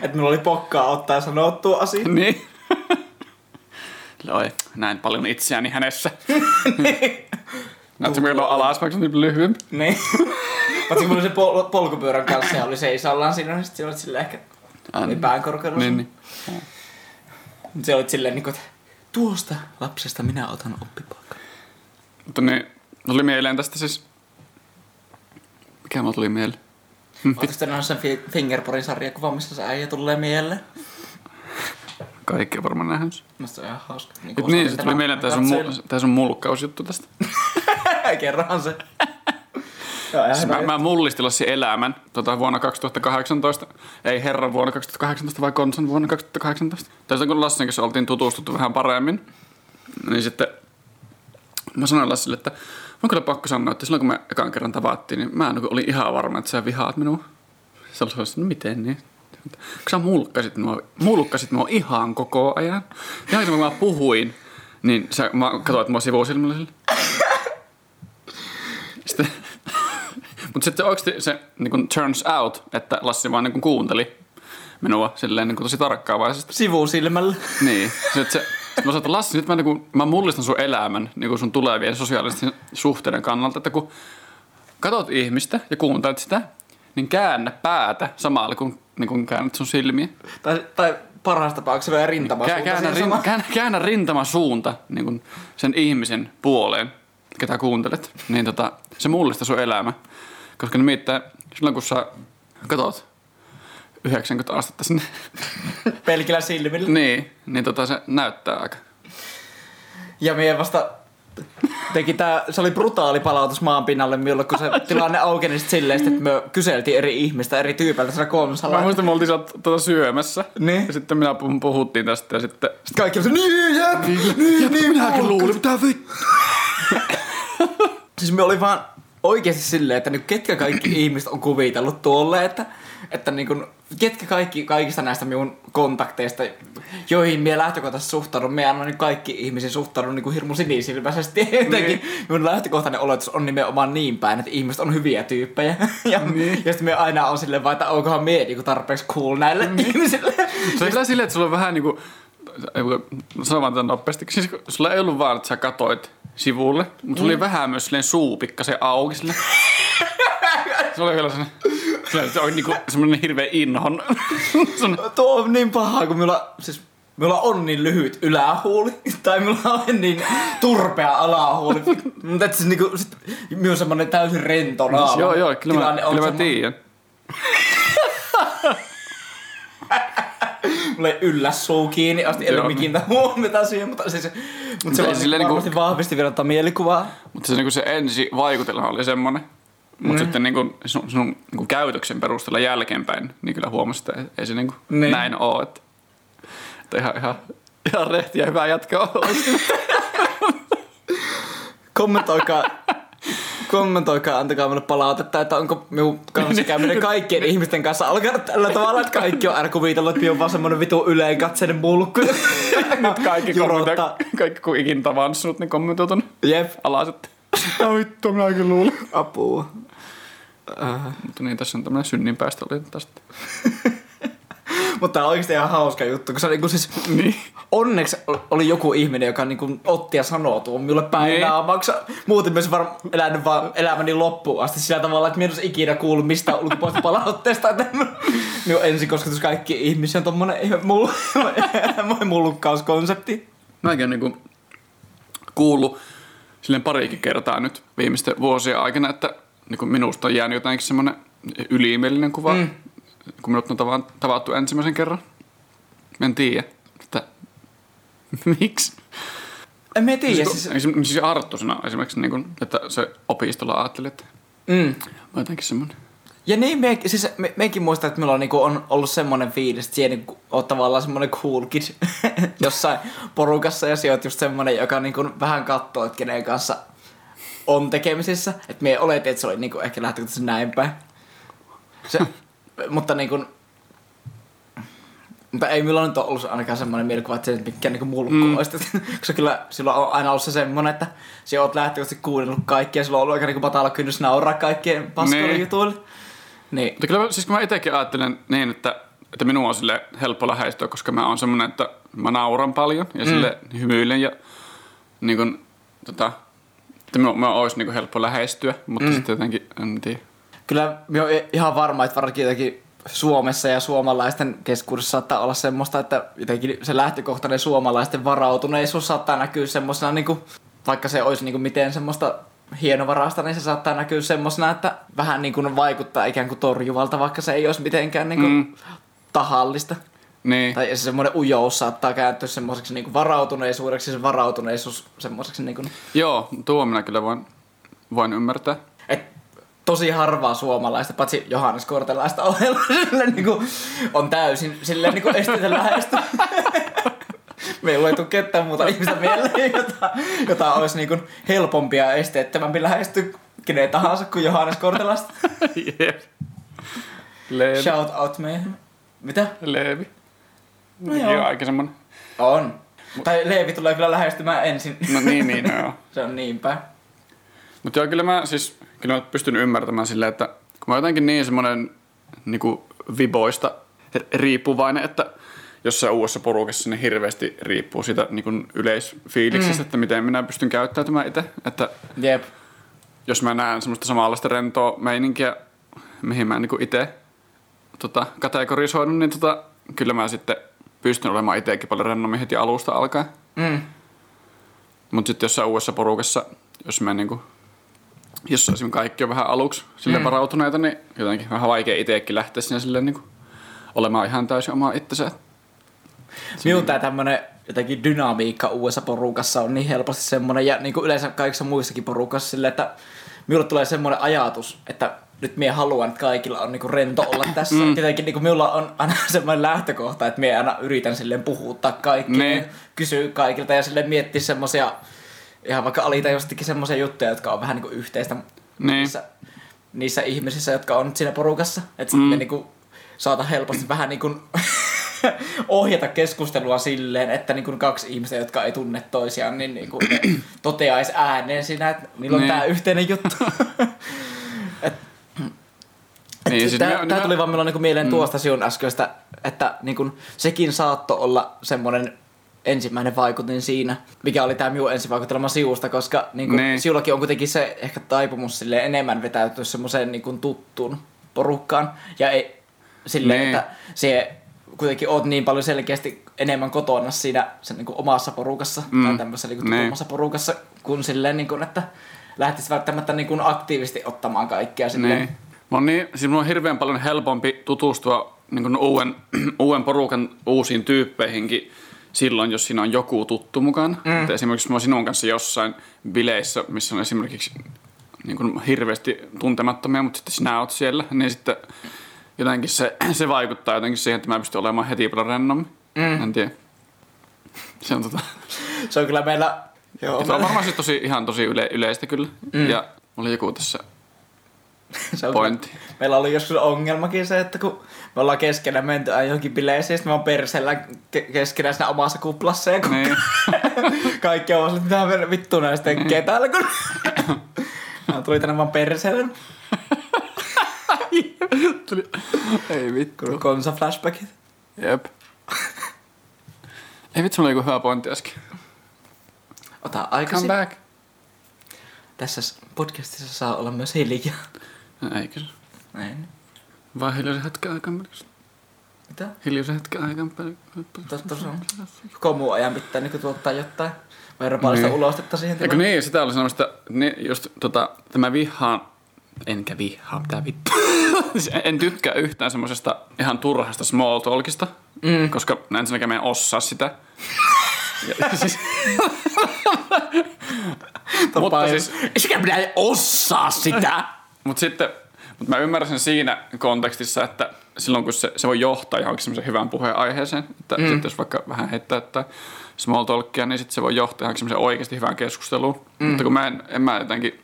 Että mulla oli pokkaa ottaa sanottua asia. niin. Loi, näin paljon itseäni hänessä. Näetkö meillä on alas, vaikka se on niin lyhyempi? Niin. Paitsi kun oli se pol- polkupyörän kanssa ja oli seisallaan siinä, niin sit se oli silleen ehkä oli pään. Niin, niin. Se oli silleen niinku, että tuosta lapsesta minä otan oppipaikan. Mutta niin, tuli mieleen tästä siis... Mikä mulla tuli mieleen? Oletko te nähnyt sen Fi- Fingerporin sarjakuvan, missä se äijä tulee mieleen? Kaikki on varmaan nähnyt. sen. Musta se on ihan hauska. Niin, Et niin, se tuli mieleen tää sun, mu- tää sun mulkkausjuttu tästä. Kerrohan se. Joo, Siis mä, mä mullistin Lassi elämän tota, vuonna 2018. Ei herran vuonna 2018, vai konsan vuonna 2018. Tästä kun Lassin kanssa oltiin tutustuttu vähän paremmin, niin sitten mä sanoin Lassille, että on kyllä pakko sanoa, että silloin kun me ekan kerran tavattiin, niin mä niin olin ihan varma, että sä vihaat minua. Se oli sellaista, no miten niin? Kun sä mulkkasit mua, mulkkasit mua ihan koko ajan. Ihan kun mä puhuin, niin sä, mä katsoit mua sivusilmillä sille. Sitten, mutta sitten oikeasti se niin kuin turns out, että Lassi vaan niin kuin kuunteli minua silleen niin kuin tosi tarkkaavaisesti. Sivusilmällä. Niin. Sitten se, mä sanoin, että Lassi, nyt mä, niin kuin, mä mullistan sun elämän niin kuin sun tulevien sosiaalisten suhteiden kannalta, että kun katot ihmistä ja kuuntelet sitä, niin käännä päätä samalla kun, niin kuin käännät sun silmiä. Tai, tai parhaassa tapauksessa vielä rintama Kää, käännä, rin, käännä, käännä rintama suunta niin kuin sen ihmisen puoleen, ketä kuuntelet. Niin tota, se mullistaa sun elämä. Koska nimittäin silloin kun sä katot 90 astetta sinne, Pelkillä silmillä. niin, niin tota, se näyttää aika. Ja mie vasta teki tää, se oli brutaali palautus maan pinnalle minulle, kun se tilanne aukeni sit silleen, että me kyseltiin eri ihmistä, eri tyypeiltä siellä konsalla. Mä muistan, me oltiin siellä tuota syömässä. Niin. Ja sitten minä puh- puhuttiin tästä ja sitten... Sitten kaikki oli se, niin, jep, niin, niin, minäkin luulin, mitä vittu. Siis me oli vaan oikeasti silleen, että nyt ketkä kaikki ihmiset on kuvitellut tuolle, että, että niin kun, ketkä kaikki kaikista näistä minun kontakteista, joihin minä lähtökohtaisesti suhtaudun, minä aina niin kaikki ihmisiin suhtaudun niin kuin hirmu sinisilmäisesti. Jotenkin minun lähtökohtainen oletus on nimenomaan niin päin, että ihmiset on hyviä tyyppejä. Ja, niin. ja sitten me aina on silleen vaan, että onkohan me niin tarpeeksi cool näille ihmisille. Se on silleen, että sulla on vähän niinku... Sano vaan tämän nopeasti. Siis sulla ei ollut vaan, että sä katoit sivulle, mutta sulla oli vähän myös silleen suu pikkasen auki sille. Se oli vielä sellainen... Se on niinku semmoinen hirveä inhon. Tuo on niin pahaa, kun minulla, siis Minulla on niin lyhyt ylähuuli, tai minulla on niin turpea alahuuli. Mutta et siis niinku, sit, myös semmonen täysin rento naama. joo, joo, kyllä mä, kyllä mä tiedän. Mulla ei yllä suu kiinni asti, en ole kiinnitä huomiota siihen, mutta siis, mutta se ei vaan silleen niinku, varmasti vahvisti vielä tota mielikuvaa. Mutta se, niinku se ensi vaikutelma oli semmoinen. Mutta mm. sitten niinku sun, sun niinku käytöksen perusteella jälkeenpäin, niin kyllä huomasi, että ei, se niinku Niin. näin ole. Että, että ihan, ihan, ihan rehti ja hyvä jatka olisi. Kommentoikaa, kommentoikaa, antakaa minulle palautetta, että onko minun kanssakäyminen kaikkien ihmisten kanssa alkanut tällä tavalla, että kaikki on aina kuvitellut, että on vaan semmonen vitu yleen katseinen mulkku. Nyt kaikki, kommentoit, kaikki kun ikin tavannut sinut, niin kommentoi ton Jep, alas, että no vittu, minäkin luulin. apua. Äh. Mutta niin, tässä on tämmönen synninpäästö oli tästä. Mutta tää on oikeesti ihan hauska juttu, kun se niinku siis... Niin. Onneksi oli joku ihminen, joka niinku otti ja sanoi tuon minulle päin Niin. naamaksi. Muuten myös varmaan elänyt vaan elämäni loppuun asti sillä tavalla, että minä en olisi ikinä kuullut mistään ulkopuolista palautteesta. Minun ensikosketus kaikki ihmisiä on tommonen ihan mul, mullukkauskonsepti. Mäkin on niinku kuullut silleen parikin kertaa nyt viimeisten vuosien aikana, että niin kuin minusta on jäänyt jotenkin semmoinen ylimielinen kuva, mm. Kun minut on tava- tavattu ensimmäisen kerran. En tiedä, että miksi. En mä tiedä. Siis, Siis, siis, siis Arttu sanoi esimerkiksi, niin kuin, että se opistolla ajatteli, että mm. jotenkin semmoinen. Ja niin, me, siis me, mekin muistaa, että meillä on, niinku, on ollut semmoinen fiilis, että siellä niinku, on tavallaan semmoinen cool kid jossain porukassa ja oot just semmoinen, joka niinku, vähän katsoo, että kenen kanssa on tekemisissä. Että me oletin, että se oli niinku, ehkä lähtökohtaisesti näin päin. Se, mutta niinku, mutta ei minulla nyt ole ollut ainakaan semmoinen mielikuva, että se nyt mikään niinku mulkku mm. olisi. Koska kyllä silloin on aina ollut se semmoinen, että sä oot lähtökohtaisesti kuunnellut kaikkia ja sulla on ollut aika niinku matala kynnys nauraa kaikkien paskoille Niin. jutuille. Niin. Mutta kyllä siis kun mä itsekin ajattelen niin, että, että minua on sille helppo lähestyä, koska mä oon semmoinen, että mä nauran paljon ja sille hymyilen ja niin kuin, tota, että minua, minua olisi niin kuin helppo lähestyä, mutta mm. sitten jotenkin, en tiedä. Kyllä mä oon ihan varma, että varsinkin jotenkin Suomessa ja suomalaisten keskuudessa saattaa olla semmoista, että jotenkin se lähtökohtainen suomalaisten varautuneisuus saattaa näkyä semmoisena, niin kuin, vaikka se olisi niin kuin miten semmoista hienovarasta, niin se saattaa näkyä semmoisena, että vähän niin kuin vaikuttaa ikään kuin torjuvalta, vaikka se ei olisi mitenkään niin kuin Mm. tahallista. Niin, Tai se semmoinen ujous saattaa kääntyä semmoiseksi niin kuin varautuneisuudeksi, se varautuneisuus semmoiseksi niin kuin, joo, tuo minä kyllä voin, voin ymmärtää. Tosi harvaa suomalaista, paitsi Johannes Kortelaista ohella, sille niinku on täysin silleen niinku esteetön lähesty. Meillä ei tule ketään muuta ihmistä mieleen, jota, jota olisi niinku helpompi ja esteettömämpi lähestyä kenen tahansa kuin Johannes Kortelasta. Jep. Leevi. Shout out me. Mitä? Leevi. No joo. joo. aika semmonen. On. Tai Leevi tulee kyllä lähestymään ensin. No niin, niin, no joo. Se on niin päin. Mutta joo, kyllä mä siis kyllä mä pystyn ymmärtämään silleen, että kun mä jotenkin niin semmoinen niinku viboista riippuvainen, että jossain uudessa porukassa niin hirveästi riippuu siitä niinku yleisfiiliksestä, mm. että miten minä pystyn käyttäytymään itse. Että Jep. jos mä näen semmoista samanlaista rentoa meininkiä, mihin mä niinku itse tota, kategorisoidun, niin tota, kyllä mä sitten pystyn olemaan itsekin paljon rennommin heti alusta alkaen. Mm. Mutta sitten jossain uudessa porukassa, jos me niinku, jos esimerkiksi kaikki on vähän aluksi sille mm. varautuneita, niin jotenkin vähän vaikea itsekin lähteä sinne silleen niinku olemaan ihan täysin oma itsensä. Minun tää tämmönen jotenkin dynamiikka uudessa porukassa on niin helposti semmonen, ja niin kuin yleensä kaikissa muissakin porukassa silleen, että minulle tulee semmoinen ajatus, että nyt minä haluan, että kaikilla on niinku rento olla tässä. Mm. Tietenkin niinku minulla on aina semmoinen lähtökohta, että minä aina yritän silleen puhuttaa kaikkia, Niin. kysyä kaikilta ja silleen miettiä semmoisia, ihan vaikka alita jostakin semmoisia juttuja, jotka on vähän niinku yhteistä Niin. niissä, niissä ihmisissä, jotka on siinä porukassa. Että sitten mm. me niinku saata helposti vähän niinku ohjata keskustelua silleen, että niinku kaksi ihmistä, jotka ei tunne toisiaan, niin niinku ne toteaisi ääneen siinä, että niillä on Niin. tää yhteinen juttu. et, et Niin, siis nimenomaan- tää tuli vaan milloin niinku mieleen mm. tuosta sinun äskeistä, että niinku, sekin saattoi olla semmoinen ensimmäinen vaikutin siinä, mikä oli tämä minun ensivaikutelma siusta, koska niinku, Niin. siullakin on kuitenkin se ehkä taipumus silleen enemmän vetäytyä semmoiseen niinku tuttuun porukkaan. Ja ei silleen, Niin. että se kuitenkin oot niin paljon selkeästi enemmän kotona siinä sen niinku omassa porukassa mm. tai tämmöisessä Niin. tutummassa porukassa, kun silleen, niinku, että lähtisi välttämättä niinku aktiivisesti ottamaan kaikkea silleen. Niin. On niin, siis mun on hirveän paljon helpompi tutustua niin kuin uuden, uuden porukan uusiin tyyppeihinkin silloin, jos siinä on joku tuttu mukana. Mm. Esimerkiksi mä oon sinun kanssa jossain bileissä, missä on esimerkiksi niin kuin hirveästi tuntemattomia, mutta sitten sinä oot siellä, niin sitten jotenkin se, se vaikuttaa jotenkin siihen, että mä pystyn olemaan heti paljon rennommin. Mm. En tiedä. Se on tota... Se on kyllä meillä... Joo, Se on varmaan siis tosi, ihan tosi yle, yleistä kyllä. Mm. Ja oli joku tässä se on pointti. Kyllä, meillä oli joskus ongelmakin se, että kun me ollaan keskenään menty johonkin bileisiin, sitten me on perseellä ke- keskenään siinä omassa kuplassa ja kun Niin. kaikki on että mitä me vittu näistä tekee täällä, kun Mä tuli tänne vaan perseelle, Tuli... Ei vittu. kun konsa flashbackit. Jep. Ei vitsi, mulla oli joku hyvä pointti äsken. Ota Come aikaisin. back. Tässä podcastissa saa olla myös hiljaa. Eikö se? Näin. Vai hiljaisen hetken aikaa melkein. Mitä? Hiljaisen hetken aikaan. Totta se on. Koko muu ajan pitää niinku tuottaa jotain verbaalista Niin. ulostetta siihen Eikö niin, sitä oli sanomassa, että niin just tota, tämä vihaan, enkä vihaa, mitä vittu. En- tykkää yhtään semmoisesta ihan turhasta small talkista, mm. koska näin ensinnäkin mä en osaa sitä. Ja, siis, mutta siis, Eikä minä osaa sitä! Mutta sitten, mut mä ymmärrän sen siinä kontekstissa, että silloin kun se, se voi johtaa johonkin semmoisen hyvän puheen aiheeseen, että mm. sitten jos vaikka vähän heittää että small talkia, niin sitten se voi johtaa johonkin semmoisen oikeasti hyvään keskusteluun. Mm. Mutta kun mä en, en mä jotenkin,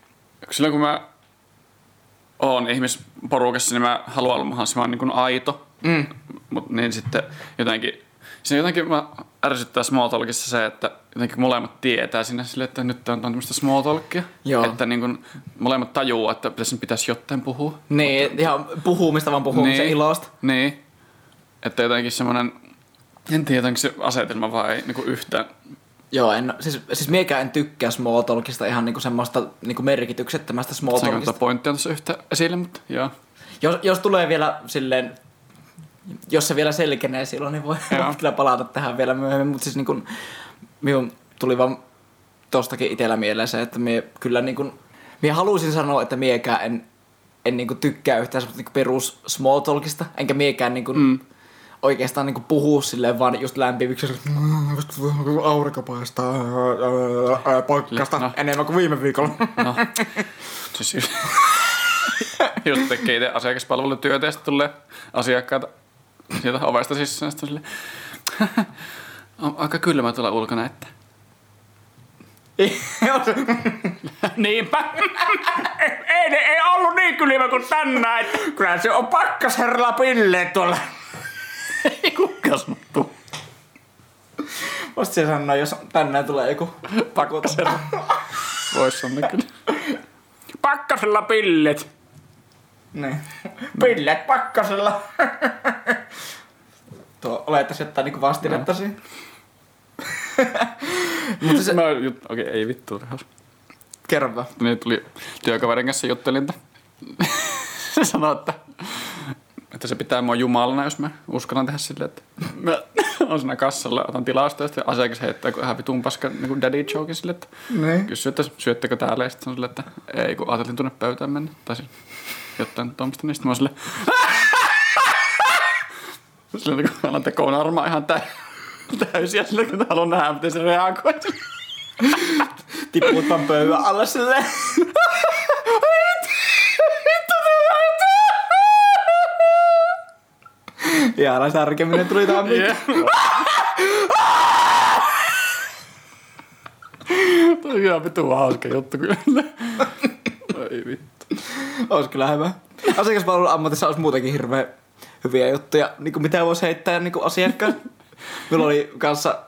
silloin kun mä oon ihmisporukassa, niin mä haluan olla mahdollisimman niin kuin aito. Mm. Mut niin sitten jotenkin, siinä jotenkin mä ärsyttää small talkissa se, että jotenkin molemmat tietää sinne sille, että nyt on tämmöistä small talkia. Joo. Että niin kuin molemmat tajuaa, että pitäisi, pitäisi jotain puhua. Niin, ihan puhumista vaan puhumisen Niin. ilosta. Niin. Että jotenkin semmoinen, en tiedä, onko se asetelma vai ei niin yhtään. Joo, en, siis, siis miekään en tykkää small talkista ihan niinku semmoista niinku merkityksettömästä small Saanko talkista. tuota pointtia tuossa yhtä esille, mutta joo. Jos, jos tulee vielä silleen, jos se vielä selkenee silloin, niin voi, kyllä palata tähän vielä myöhemmin. Mutta siis niin kun, minun tuli vaan tostakin itsellä mieleen se, että mie kyllä niin kun, mie halusin sanoa, että miekään en, en niin kun tykkää yhtään semmoista niin perus small talkista, enkä miekään niin kun, mm. oikeastaan niin kun puhuu silleen vaan just lämpimiksi, "Mm, aurinko paistaa, ää, ää, pakkasta, No. enemmän kuin viime viikolla. No, siis just, just tekee itse asiakaspalvelutyötä ja sitten tulee asiakkaita sieltä ovesta sisään. Sitten sille, on aika kylmä tuolla ulkona, että Niinpä. ei, ne, ei ollut niin kylmä kuin tänään. Kyllä se on pakkasherralla pilleet tuolla. ei kukaan sanottu. Voisit se sanoa, jos tänään tulee joku Pakkasella. Vois sanoa kyllä. Pakkasella pillet. Niin. Pillet pakkasella. Tuo olettaisi jotain niinku vastinetta no. Mutta se... No, jut... okei, okay, ei vittu. Kerro vaan. Niin tuli työkaverin kanssa juttelin, että se sanoi, että, että se pitää mua jumalana, jos mä uskallan tehdä silleen, että mä on siinä kassalla, otan tilasta ja sitten asiakas heittää kun ihan vitun paska niin kuin daddy joke sille, että Niin. kysyy, että syöttekö täällä ja sitten on silleen, että ei, kun ajateltiin tuonne pöytään mennä. Tai siis jotain tuommoista, niin sitten mä oon silleen, silleen, kun mä alan tekoon armaa ihan tä- täysiä sille, kun haluan nähdä, miten se reagoi. Tippuut vaan pöydän alle silleen. Ihana särkeminen tuli tähän Yeah. Toi on ihan vitun hauska juttu kyllä. Ai vittu. Olisi kyllä hyvä. Asiakaspalvelun ammatissa olisi muutenkin hirveän hyviä juttuja, niin kuin mitä voisi heittää niin kuin asiakkaan. Minulla oli kanssa,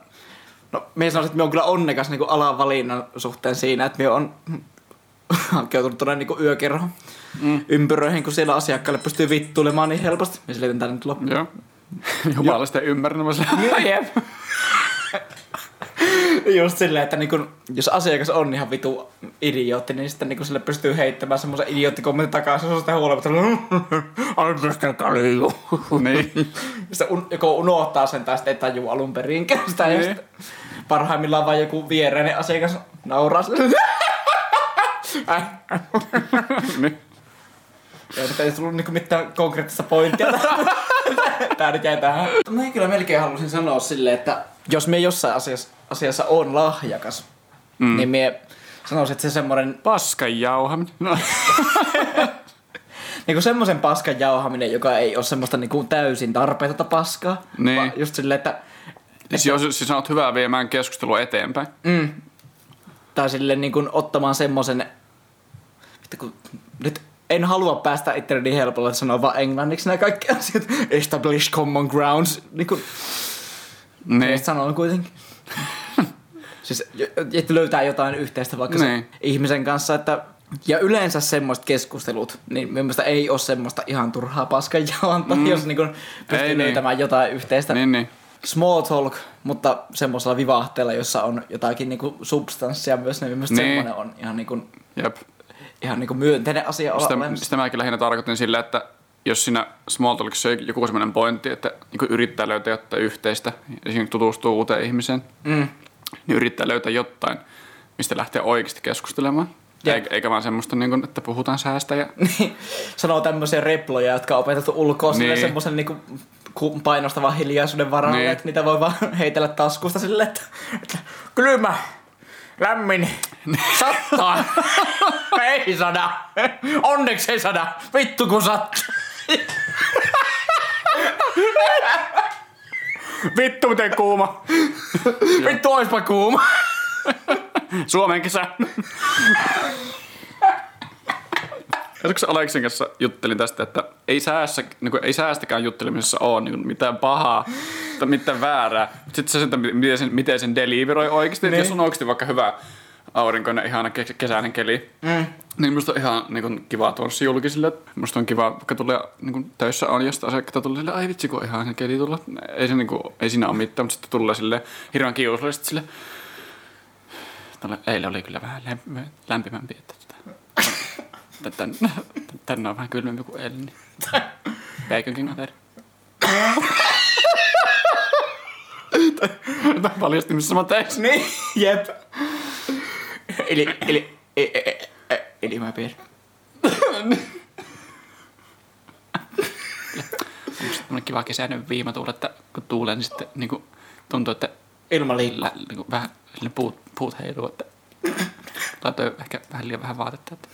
no minä sanoisin, että minä olen kyllä onnekas niin alan valinnan suhteen siinä, että minä olen hankeutunut tuonne niin kuin yökerhon mm. ympyröihin, kun siellä asiakkaalle pystyy vittuilemaan niin helposti. Ja selitän tänne nyt loppuun. Joo. Jumala sitä ymmärrän. Jep. Just silleen, että niin kun, jos asiakas on ihan vitu idiootti, niin sitten niin sille pystyy heittämään semmoisen idioottikommentin takaisin, se on sitä huolimatta. Anteeksi, kalju. niin. Sitten un, joko unohtaa sen tai sitten ei tajua alun perinkään sitä. Ja Niin. sitten parhaimmillaan vaan joku viereinen asiakas nauraa sille. Äh. niin. Ei nyt ei tullut niinku mitään konkreettista pointtia. Tää nyt jäi tähän. Mä kyllä melkein halusin sanoa silleen, että jos me jossain asiassa, asiassa on lahjakas, mm. niin me sanoisin, että se semmoinen, Paskan jauhaminen. No. niinku semmoisen paskan jauhaminen, joka ei ole semmoista niinku täysin tarpeetonta paskaa. Niin. Vaan just silleen, että siis jos siis olet hyvä viemään keskustelua eteenpäin. Mm. Tai sille niin kuin ottamaan semmoisen... Vittu, kun nyt en halua päästä itselleni niin helpolla, että sanoa vaan englanniksi nämä kaikki asiat. Establish common grounds. Niin kuin Niin. sanon kuitenkin. siis, että löytää jotain yhteistä vaikka niin. Niin. se ihmisen kanssa, että ja yleensä semmoiset keskustelut, niin minun mielestä ei ole semmoista ihan turhaa paskanjaonta, mm. jos niin kuin pystyy Ei niin. löytämään jotain yhteistä Niin, niin. small talk, mutta semmoisella vivahteella, jossa on jotakin niinku substanssia myös, niin mielestäni Niin. semmoinen on ihan, niinku, Jep. ihan niinku myönteinen asia olla Sitä, olemassa. sitä mäkin lähinnä tarkoitin sillä, että jos siinä small talkissa on joku sellainen pointti, että niin yrittää löytää jotain yhteistä, esimerkiksi tutustuu uuteen ihmiseen, Mm. niin yrittää löytää jotain, mistä lähtee oikeasti keskustelemaan. Jep. Eikä, vaan semmoista, niin kuin, että puhutaan säästä ja Niin, sanoo tämmöisiä reploja, jotka on opetettu ulkoa niin. Niin. semmoisen ku- painostavan hiljaisuuden varalle, niin. Niin. että niitä voi vaan heitellä taskusta silleen, että, että kylmä, lämmin, sattaa, ei sada, onneksi ei sada, vittu kun sattuu. Vittu miten kuuma. Vittu oispa kuuma. Suomen kesä. Joskus Aleksin kanssa juttelin tästä, että ei, säässä, niin kuin, ei säästäkään juttelemisessa ole niin kuin, mitään pahaa tai mitään väärää. Sitten se, että miten sen, miten sen deliveroi oikeasti. Niin. Niin. Jos on oikeasti vaikka hyvä aurinkoinen, ihana kes- kesäinen keli, Mm. niin musta on ihan niin kuin, kiva tuoda se julkisille. Musta on kiva, vaikka tulee niin kuin, töissä on, josta asiakkaita tulee sille, ai vitsi kun ihan se keli tulla. Ei, se, niin kuin, ei siinä ole mitään, mutta sitten tulee sille hirveän kiusallisesti sille, Tällä eilen oli kyllä vähän lämp- lämpimämpi, että tota, tän, tänne on vähän kylmempi kuin eilen. Niin. Kaveri. Tämä paljasti, missä mä tein. Niin, jep. Eli, eli, e, e, e, e, eli mä pidän. Onko kiva kesäinen viimatuuli, että kun tuulee, niin sitten niin kuin, tuntuu, että Ilma liikkuu. niin kuin, vähän sille puut, puut heiluu, että laitoin ehkä vähän liian vähän vaatetta. Että.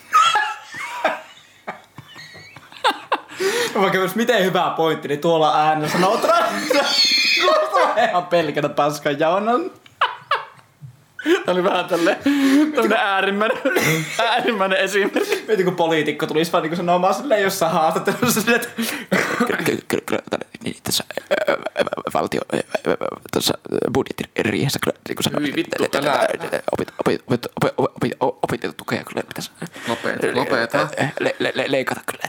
Vaikka olisi miten hyvä pointti, niin tuolla äänessä sanoo Kuulostaa ihan pelkänä paskan jaunan. Tämä oli vähän tälleen tämmönen äärimmäinen, äärimmäinen esimerkki. Mietin, kun poliitikko tulisi vaan niin sanomaan silleen jossain haastattelussa silleen, että Kyllä, kyllä, kyllä niin, tässä valtio tuossa budjettiriihessä kyllä niin kuin sanoin, Hyi vittu, älä- opit, opit, opit, opit, opit, opintotukea kyllä pitäisi Lopeta, lopeta. le, le, le, leikata kyllä.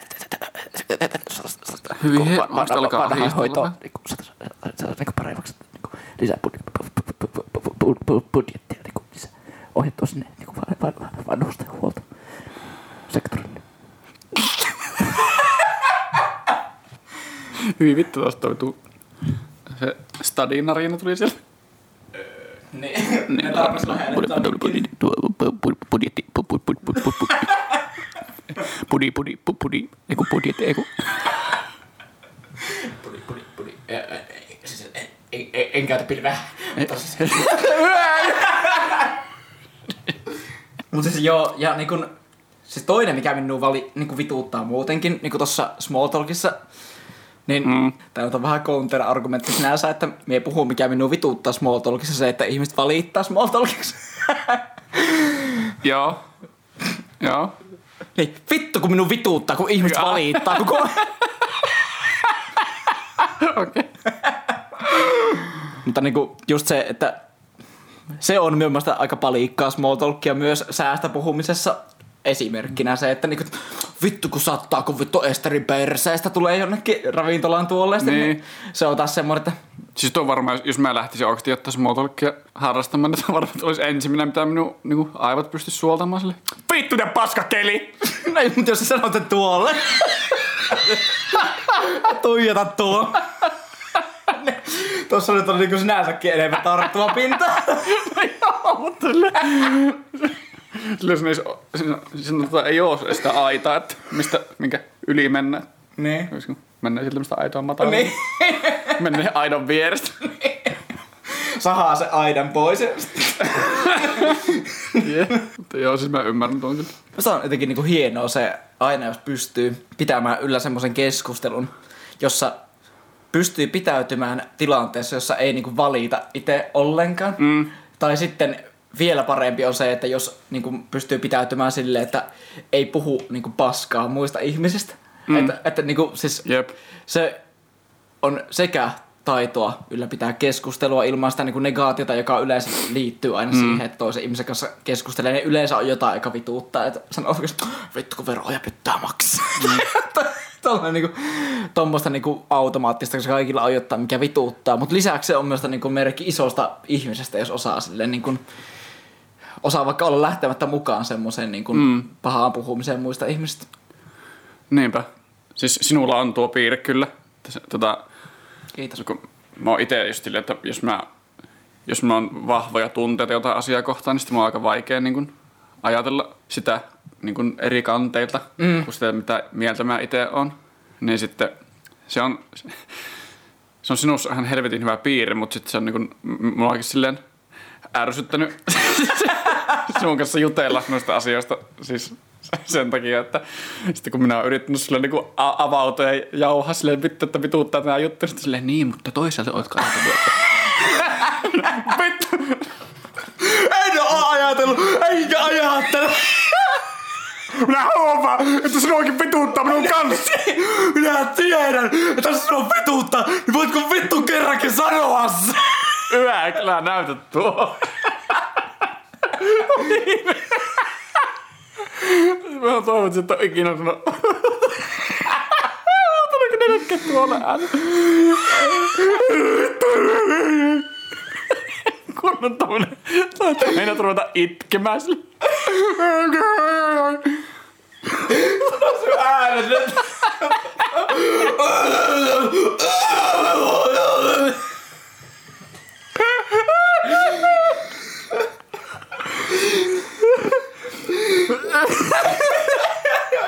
Va- vasta alkaa ahdistella niin kuin niin paremmaksi niin kuin lisää bud- bu- bu- bu- bu- bu- bu- budjettia niin kuin lisää ohjattua sinne niin kuin van- van- vanhustenhuolto sektorille. Hyi vittu, tuosta toi tuu. Se stadinariina tuli sieltä. niin, ne kiinni. budjetti, pu- pu- pu- pu- pu- pu- pudi, pudi, pu- pudi, ei kun budjetti, ei kun Pudi, pudi, pudi. Siis, en, en, en, en käytä pilveä. Mutta siis joo, ja niin kun, siis toinen, mikä minua vali, niin kun vituuttaa muutenkin, niin kuin tuossa Small Talkissa, niin mm. tämä on vähän counter-argumentti sinänsä, että me puhuu, mikä minua vituuttaa Small Talkissa, se, että ihmiset valittaa Small Talkissa. Joo. Joo. niin, vittu kun minun vituuttaa, kun ihmiset valittaa koko Okei. Mutta niinku just se, että se on minun mielestä aika palikkaa small talkia myös säästä puhumisessa esimerkkinä se, että niinku, vittu kun sattaa, kun vittu Esterin perseestä tulee jonnekin ravintolaan tuolleesti, niin. Niin. se on taas semmoinen, että Siis tuo varmaan, jos- jos mä lähtisin oikeasti ottaa small talkia harrastamaan, niin varmaan olisi ensimmäinen, mitä minun niin aivot pysty suoltamaan sille. Vittu ja paskakeli! no ei, mutta jos sä sanot sen tuolle, tuijota tuo. Tuossa nyt on niinku sinänsäkin enemmän tarttuva pinta. Joo, mutta Sille siinä, ei, siinä, siinä tota, ei ole sitä aitaa, että mistä, minkä yli mennään. niin. Mennään siltä mistä aitoa matalaa. Niin. Mennään aidon vierestä. Sahaa se aidan pois. yeah. Mutta joo, siis mä ymmärrän tuon kyllä. Musta on jotenkin niinku hienoa se aina, jos pystyy pitämään yllä semmoisen keskustelun, jossa pystyy pitäytymään tilanteessa, jossa ei niinku valita itse ollenkaan. Mm. Tai sitten vielä parempi on se, että jos niinku pystyy pitäytymään silleen, että ei puhu niinku paskaa muista ihmisistä. Mm. Että, että niinku, siis Jep. se on sekä taitoa ylläpitää keskustelua ilman sitä niin negaatiota, joka yleensä liittyy aina mm. siihen, että toisen ihmisen kanssa keskustelee. Niin yleensä on jotain, joka vituuttaa, että sanoo oikeasti, vittu kun veroja pitää maksaa. Mm. Tuollainen niinku, tommoista niinku automaattista, koska kaikilla on jotain, mikä vituuttaa. Mutta lisäksi se on myös niinku merkki isosta ihmisestä, jos osaa silleen niinku, osaa vaikka olla lähtemättä mukaan semmoiseen niinku mm. pahaan puhumiseen muista ihmisistä. Niinpä. Siis sinulla on tuo piirre kyllä. Tota, Kiitos. kun mä oon ite just silleen, että jos mä, jos mä on vahvoja tunteita jotain asiaa kohtaan, niin sitten mun on aika vaikea niin kun, ajatella sitä niin kun eri kanteilta, mm. kuin sitä, mitä mieltä mä itse on. Niin sitten se on, se on sinussa ihan helvetin hyvä piirre, mutta sitten se on niin kun, mulla onkin silleen ärsyttänyt sinun kanssa jutella noista asioista. Siis sen takia, että sitten kun minä olen yrittänyt sulle niinku avautua ja jauhaa silleen vittu, että vituuttaa tämä juttu, sitten silleen niin, mutta toisaalta ootko ajatellut, että vittu, En oo ajatellut, eikä ajattele. minä huomaan, että sinuakin vituuttaa minun kanssa. Minä tiedän, että sinua vituuttaa, niin voitko vittu kerrankin sanoa se? Hyvä, kyllä näytät tuo. Mä toivon, että et ikinä sanonut. Tuliko ne näkee tuolla ääni? Kun on tommonen, meinaat ruveta itkemään sille. Sun äänet nyt.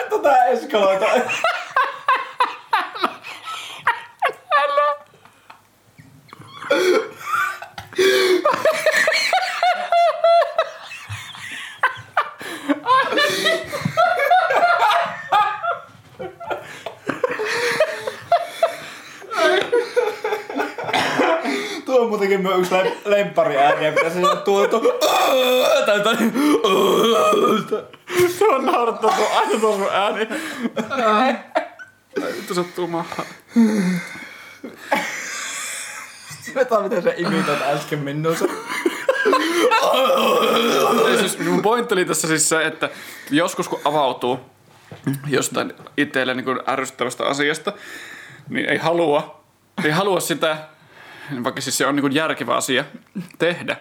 Tota eskaloita. Tuo on muutenkin minun yksi lem- lemppari ääniä, mitä se tuo tuo. Tai tai. Se on naurattaa tuo aina tuo sun ääni. Vittu sattuu mahaan. Vetää miten se imitot äsken. Ei, siis mun pointti oli tässä siis se, että joskus kun avautuu jostain itselle niin ärsyttävästä asiasta, niin ei halua, ei halua sitä, vaikka siis se on niin järkevä asia tehdä,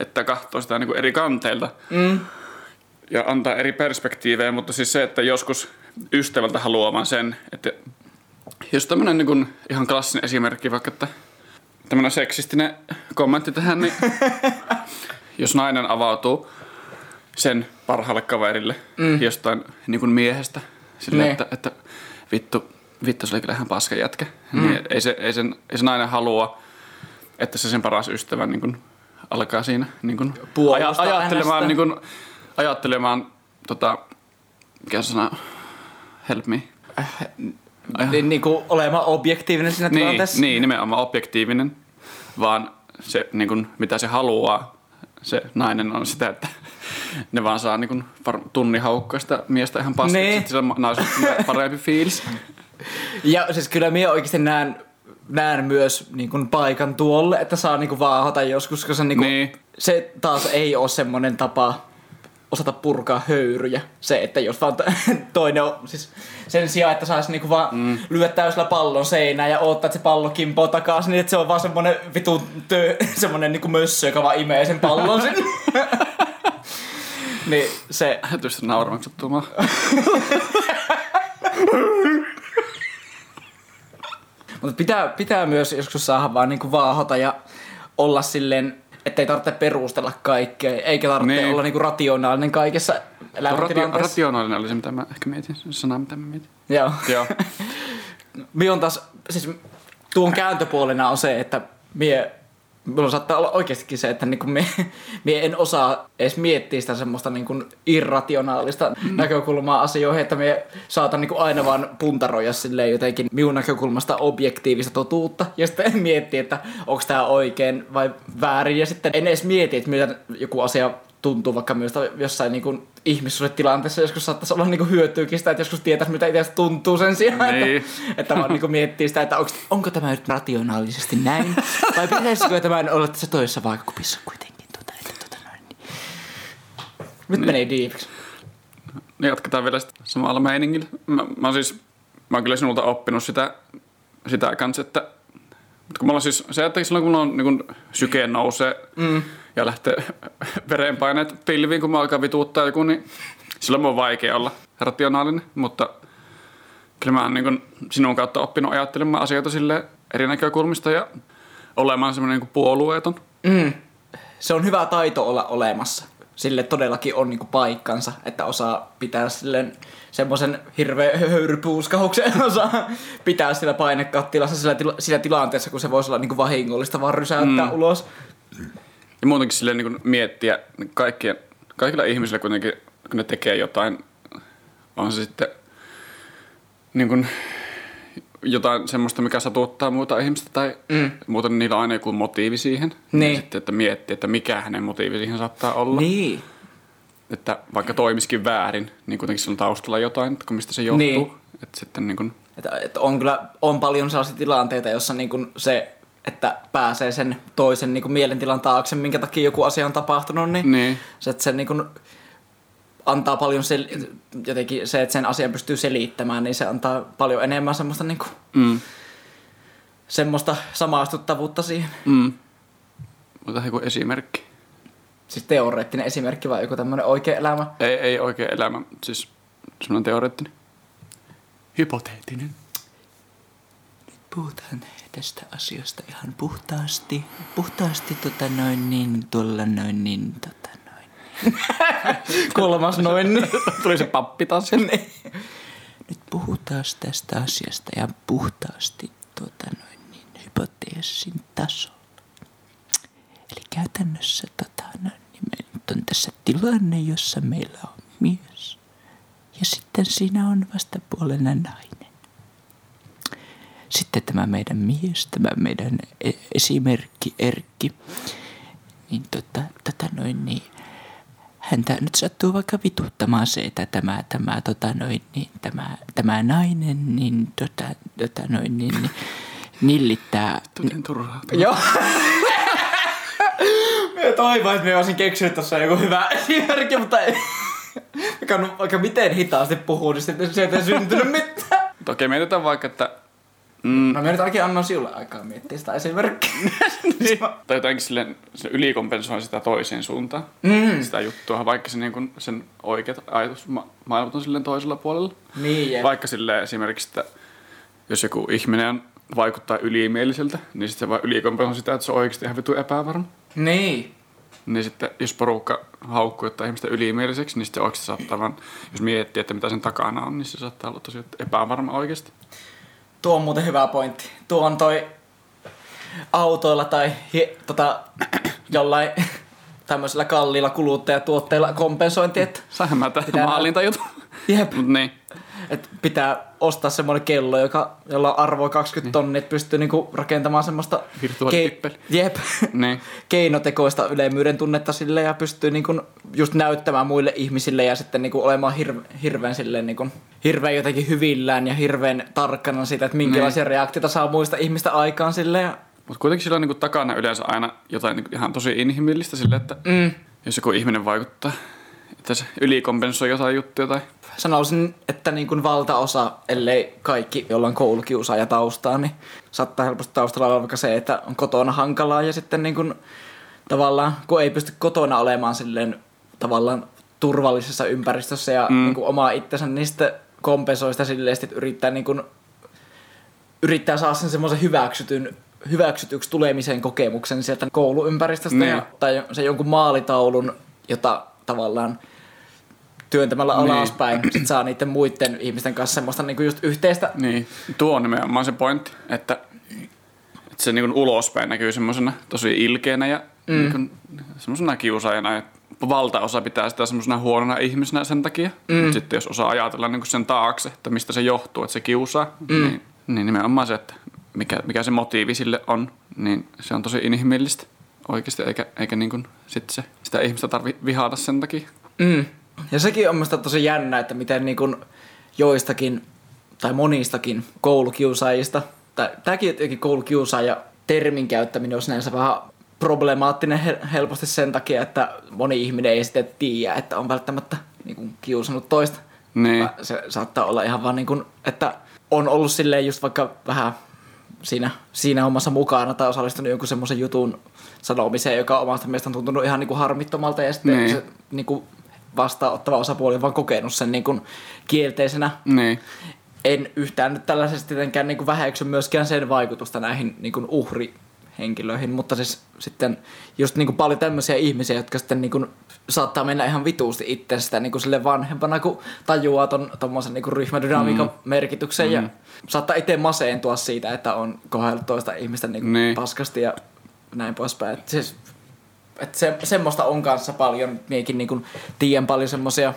että katsoo sitä niin eri kanteilta mm. ja antaa eri perspektiivejä, mutta siis se, että joskus ystävältä haluaa vaan sen, että jos tämmöinen niin ihan klassinen esimerkki, vaikka että tämmöinen seksistinen kommentti tähän, niin jos nainen avautuu sen parhaalle kaverille mm. jostain niin kuin miehestä, sille, Ne. että, että vittu, vittu se oli kyllä ihan paska jätkä, mm. niin ei se, ei, sen, ei se nainen halua, että se sen paras ystävä niin kuin alkaa siinä niin kuin Puolustaa ajattelemaan, hänestä. niin kuin, ajattelemaan tota, mikä se sana, help me. Niin, niin kuin olemaan objektiivinen siinä Niin, tilanteessa. niin, nimenomaan objektiivinen, vaan se, niin kuin, mitä se haluaa, se nainen on sitä, että ne vaan saa niin kuin, tunnin haukkaa sitä miestä ihan paskaksi, Niin. että sillä on parempi fiilis. Ja siis kyllä minä oikeasti näen, näen myös niin kuin paikan tuolle, että saa niin kuin vaahota joskus, koska se, niin kuin, Niin. se taas ei ole semmoinen tapa osata purkaa höyryjä. Se, että jos vaan to- toinen on, siis sen sijaan, että saisi niinku vaan mm. lyödä täysillä pallon seinään ja odottaa, että se pallo kimpoo takaisin, niin että se on vaan semmonen vitu tö, semmonen niinku mössö, joka vaan imee sen pallon sinne. niin se, Tietysti nauramaan sattumaan. Mutta pitää, pitää myös joskus saada vaan niinku vaahota ja olla silleen, ettei tarvitse perustella kaikkea, eikä tarvitse Niin. olla niinku rationaalinen kaikessa Ratio, elämäntilanteessa. rationaalinen oli se, mitä mä ehkä mietin. Se sana, mitä mä mietin. Joo. Joo. Mie on taas, siis tuon kääntöpuolena on se, että mie, mulla saattaa olla oikeastikin se, että niinku mie, mie en osaa edes miettiä sitä semmoista niinku irrationaalista mm. näkökulmaa asioihin, että mie saatan niinku aina vaan puntaroida silleen jotenkin minun näkökulmasta objektiivista totuutta ja sitten miettiä, että onko tämä oikein vai väärin ja sitten en edes mieti, että mitä joku asia tuntuu vaikka myös jossain niin ihmissuhdetilanteessa joskus saattaisi olla niin hyötyykin sitä, että joskus tietäisi, mitä itse tuntuu sen sijaan, Niin. että, että vaan niin miettii sitä, että onko, onko tämä nyt rationaalisesti näin, vai pitäisikö tämän olla tässä toisessa vaakakupissa kuitenkin. Tuota, että, tuota, noin, niin. Nyt menee diipiksi. Niin jatketaan vielä samalla meiningillä. Mä, mä, oon siis, mä oon kyllä sinulta oppinut sitä, sitä kanssa, että mutta kun mulla on siis se, että silloin kun mulla on niin syke nousee mm. Ja lähtee verenpaineet pilviin, kun mä alkaa vituuttaa joku, niin silloin mun on vaikea olla rationaalinen, mutta kyllä mä oon niin sinun kautta oppinut ajattelemaan asioita sille eri näkökulmista ja olemaan semmoinen niin puolueeton. Mm. Se on hyvä taito olla olemassa. Sille todellakin on niinku paikkansa, että osaa pitää silleen semmoisen hirveän höyrypuuskahuksen osaa pitää sillä painekattilassa sillä, tila- sillä tilanteessa, kun se voisi olla niinku vahingollista vaan rysäyttää mm. ulos. Ja muutenkin silleen niin miettiä kaikkien, kaikilla ihmisillä kuitenkin, kun ne tekee jotain, on se sitten niin kuin jotain semmoista, mikä satuttaa muuta ihmistä tai mm. muuten niillä on aina joku motiivi siihen. Niin. Ja sitten, että miettii, että mikä hänen motiivi siihen saattaa olla. Niin. Että vaikka toimiskin väärin, niin kuitenkin sillä on taustalla jotain, että mistä se johtuu. Niin. Että sitten niin kuin, Että, että on kyllä on paljon sellaisia tilanteita, jossa niinku se, että pääsee sen toisen niinku mielentilan taakse, minkä takia joku asia on tapahtunut, niin, Niin. se, että se niinku antaa paljon sel- jotenkin se, että sen asian pystyy selittämään, niin se antaa paljon enemmän semmoista, niinku, mm, semmoista samaistuttavuutta siihen. mm. Mutta joku esimerkki. Siis teoreettinen esimerkki vai joku tämmöinen oikea elämä. Ei, ei oikein elämä, siis semmoinen teoreettinen. Hypoteettinen. Puhutaan tästä asiasta ihan puhtaasti. Puhtaasti tota noin niin, tuolla noin niin, tota noin. Kolmas noin. niin. Tuli se pappi taas. Nyt puhutaan tästä asiasta ja puhtaasti tuota noin niin, hypoteesin tasolla. Eli käytännössä tota noin, niin meillä nyt on tässä tilanne, jossa meillä on mies. Ja sitten siinä on vastapuolena nainen. Sitten tämä meidän mies, tämä meidän e- esimerkki Erkki, niin tota, tota noin niin, häntä nyt sattuu vaikka vituttamaan se, että tämä, tämä, tota noin, niin, tämä, tämä nainen niin, tota, tota noin, niin, niin, nillittää. Tunnin turhaa. Joo. Mä toivon, että me olisin keksinyt tuossa joku hyvä esimerkki, mutta ei. Mikä on vaikka miten hitaasti puhuu, niin sitten sieltä ei syntynyt mitään. Okei, mietitään vaikka, että... Mm, No mä nyt ainakin annan sinulle aikaa miettiä sitä esimerkkiä. niin. Tai jotenkin silleen, se ylikompensoi sitä toiseen suuntaan. Mm. Sitä juttua, vaikka se niin kuin sen oikeat ajatusmaailmat on silleen toisella puolella. Niin, jep. Vaikka sille esimerkiksi, että jos joku ihminen vaikuttaa ylimieliseltä, niin sitten se vaan ylikompensoi sitä, että se on oikeasti ihan vitu epävarma. Niin. Niin sitten, jos porukka haukkuu jotain ihmistä ylimieliseksi, niin sitten oikeasti saattaa vaan, jos miettii, että mitä sen takana on, niin se saattaa olla tosi epävarma oikeasti. Tuo on muuten hyvä pointti. Tuo on toi autoilla tai hi- tota, jollain tämmöisellä kalliilla kuluttajatuotteilla kompensointi, että Saihan mä tähän juttu. Jep. Mut niin. Et pitää ostaa semmoinen kello, joka, jolla on arvoa 20 tonnia, että pystyy niinku rakentamaan semmoista Virtuaalitippeli. jep, Niin. keinotekoista ylemmyyden tunnetta sille ja pystyy niinku just näyttämään muille ihmisille ja sitten niinku olemaan hirve, hirveän silleen niinku, hirveän jotenkin hyvillään ja hirveän tarkkana siitä, että minkälaisia Niin. reaktioita saa muista ihmistä aikaan silleen. Ja, Mutta kuitenkin sillä on niinku takana yleensä aina jotain niinku ihan tosi inhimillistä sille, että mm, jos joku ihminen vaikuttaa, että se ylikompensoi jotain juttuja tai... sanoisin, että niin kuin valtaosa, ellei kaikki, jolla on koulukiusaaja taustaa, niin saattaa helposti taustalla olla vaikka se, että on kotona hankalaa ja sitten niin kuin, tavallaan, kun ei pysty kotona olemaan silleen tavallaan turvallisessa ympäristössä ja mm. niin kuin omaa itsensä, niin sitten kompensoi sitä silleen, että yrittää, niin kuin, yrittää saada sen semmoisen hyväksytyn hyväksytyksi tulemisen kokemuksen sieltä kouluympäristöstä Niin. ja, tai se jonkun maalitaulun, jota tavallaan työntämällä Niin. alaspäin sit saa niiden muiden ihmisten kanssa semmoista niinku just yhteistä. Niin, tuo on nimenomaan se pointti, että, että se niin ulospäin näkyy semmoisena tosi ilkeänä ja mm. niin semmoisena kiusaajana. Ja valtaosa pitää sitä semmoisena huonona ihmisenä sen takia. Mm. Mutta sitten jos osaa ajatella niin sen taakse, että mistä se johtuu, että se kiusaa, mm. niin, niin nimenomaan se, että mikä, mikä se motiivi sille on, niin se on tosi inhimillistä oikeasti, eikä, eikä niin kuin sit se, sitä ihmistä tarvi vihata sen takia. Mm. Ja sekin on minusta tosi jännä, että miten niinku joistakin tai monistakin koulukiusaajista, tai tämäkin jotenkin koulukiusaaja termin käyttäminen on sinänsä vähän problemaattinen hel- helposti sen takia, että moni ihminen ei sitten tiedä, että on välttämättä niinku kiusannut toista. Niin. Vaan Se saattaa olla ihan vaan niin kuin, että on ollut silleen just vaikka vähän siinä, siinä hommassa mukana tai osallistunut jonkun semmoisen jutun sanomiseen, joka omasta mielestä on tuntunut ihan niin kuin harmittomalta ja sitten Niin. se niin kuin vastaanottava osapuoli on vaan kokenut sen niin kuin kielteisenä Niin. en yhtään nyt tällaisesti tietenkään niin väheksy myöskään sen vaikutusta näihin niin kuin uhrihenkilöihin, mutta siis sitten just niin kuin paljon tämmöisiä ihmisiä, jotka sitten niin kuin saattaa mennä ihan vituusti itsestä niin kuin sille vanhempana, kun tajuaa ton, tommosen niin kuin ryhmädynamiikan mm. merkityksen mm. ja saattaa itse maseentua siitä, että on kohdellut toista ihmistä niin kuin Niin. paskasti ja näin poispäin. Et siis, et se, semmoista on kanssa paljon. Miekin niin tiedän paljon semmoisia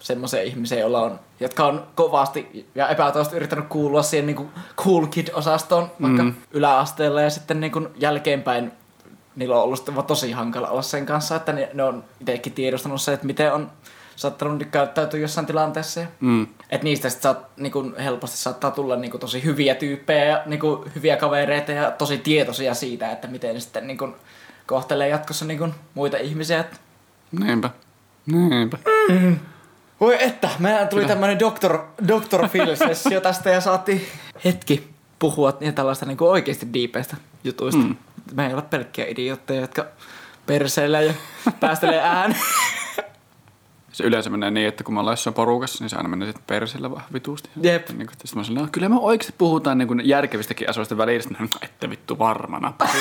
semmoisia ihmisiä, joilla on, jotka on kovasti ja epätoivosti yrittänyt kuulua siihen niin cool kid-osastoon vaikka Mm. yläasteella ja sitten niin kuin jälkeenpäin niillä on ollut tosi hankala olla sen kanssa, että ne, ne on itsekin tiedostanut se, että miten on saattanut käyttäytyä jossain tilanteessa. Mm. et niistä sit saat, niin kuin helposti saattaa tulla niin kuin tosi hyviä tyyppejä ja niin kuin hyviä kavereita ja tosi tietoisia siitä, että miten ne sitten niin kuin kohtelee jatkossa niin kuin muita ihmisiä. Et Niinpä. Niinpä. Voi että, meillä tuli tämmönen Dr. Dr. Phil-sessio tästä ja saatiin hetki puhua niin tällaista niin oikeasti diipeistä jutuista. Mm. Me ei ole pelkkiä idiootteja, jotka perseilee ja päästelee ääni. Se yleensä menee niin, että kun me ollaan jossain porukassa, niin se aina menee sitten persillä vähän vituusti. Jep. Niin kuin, sitten mä sanoin, no, kyllä me oikeasti puhutaan niin järkevistäkin asioista välillä. No, ette vittu varmana. puhu."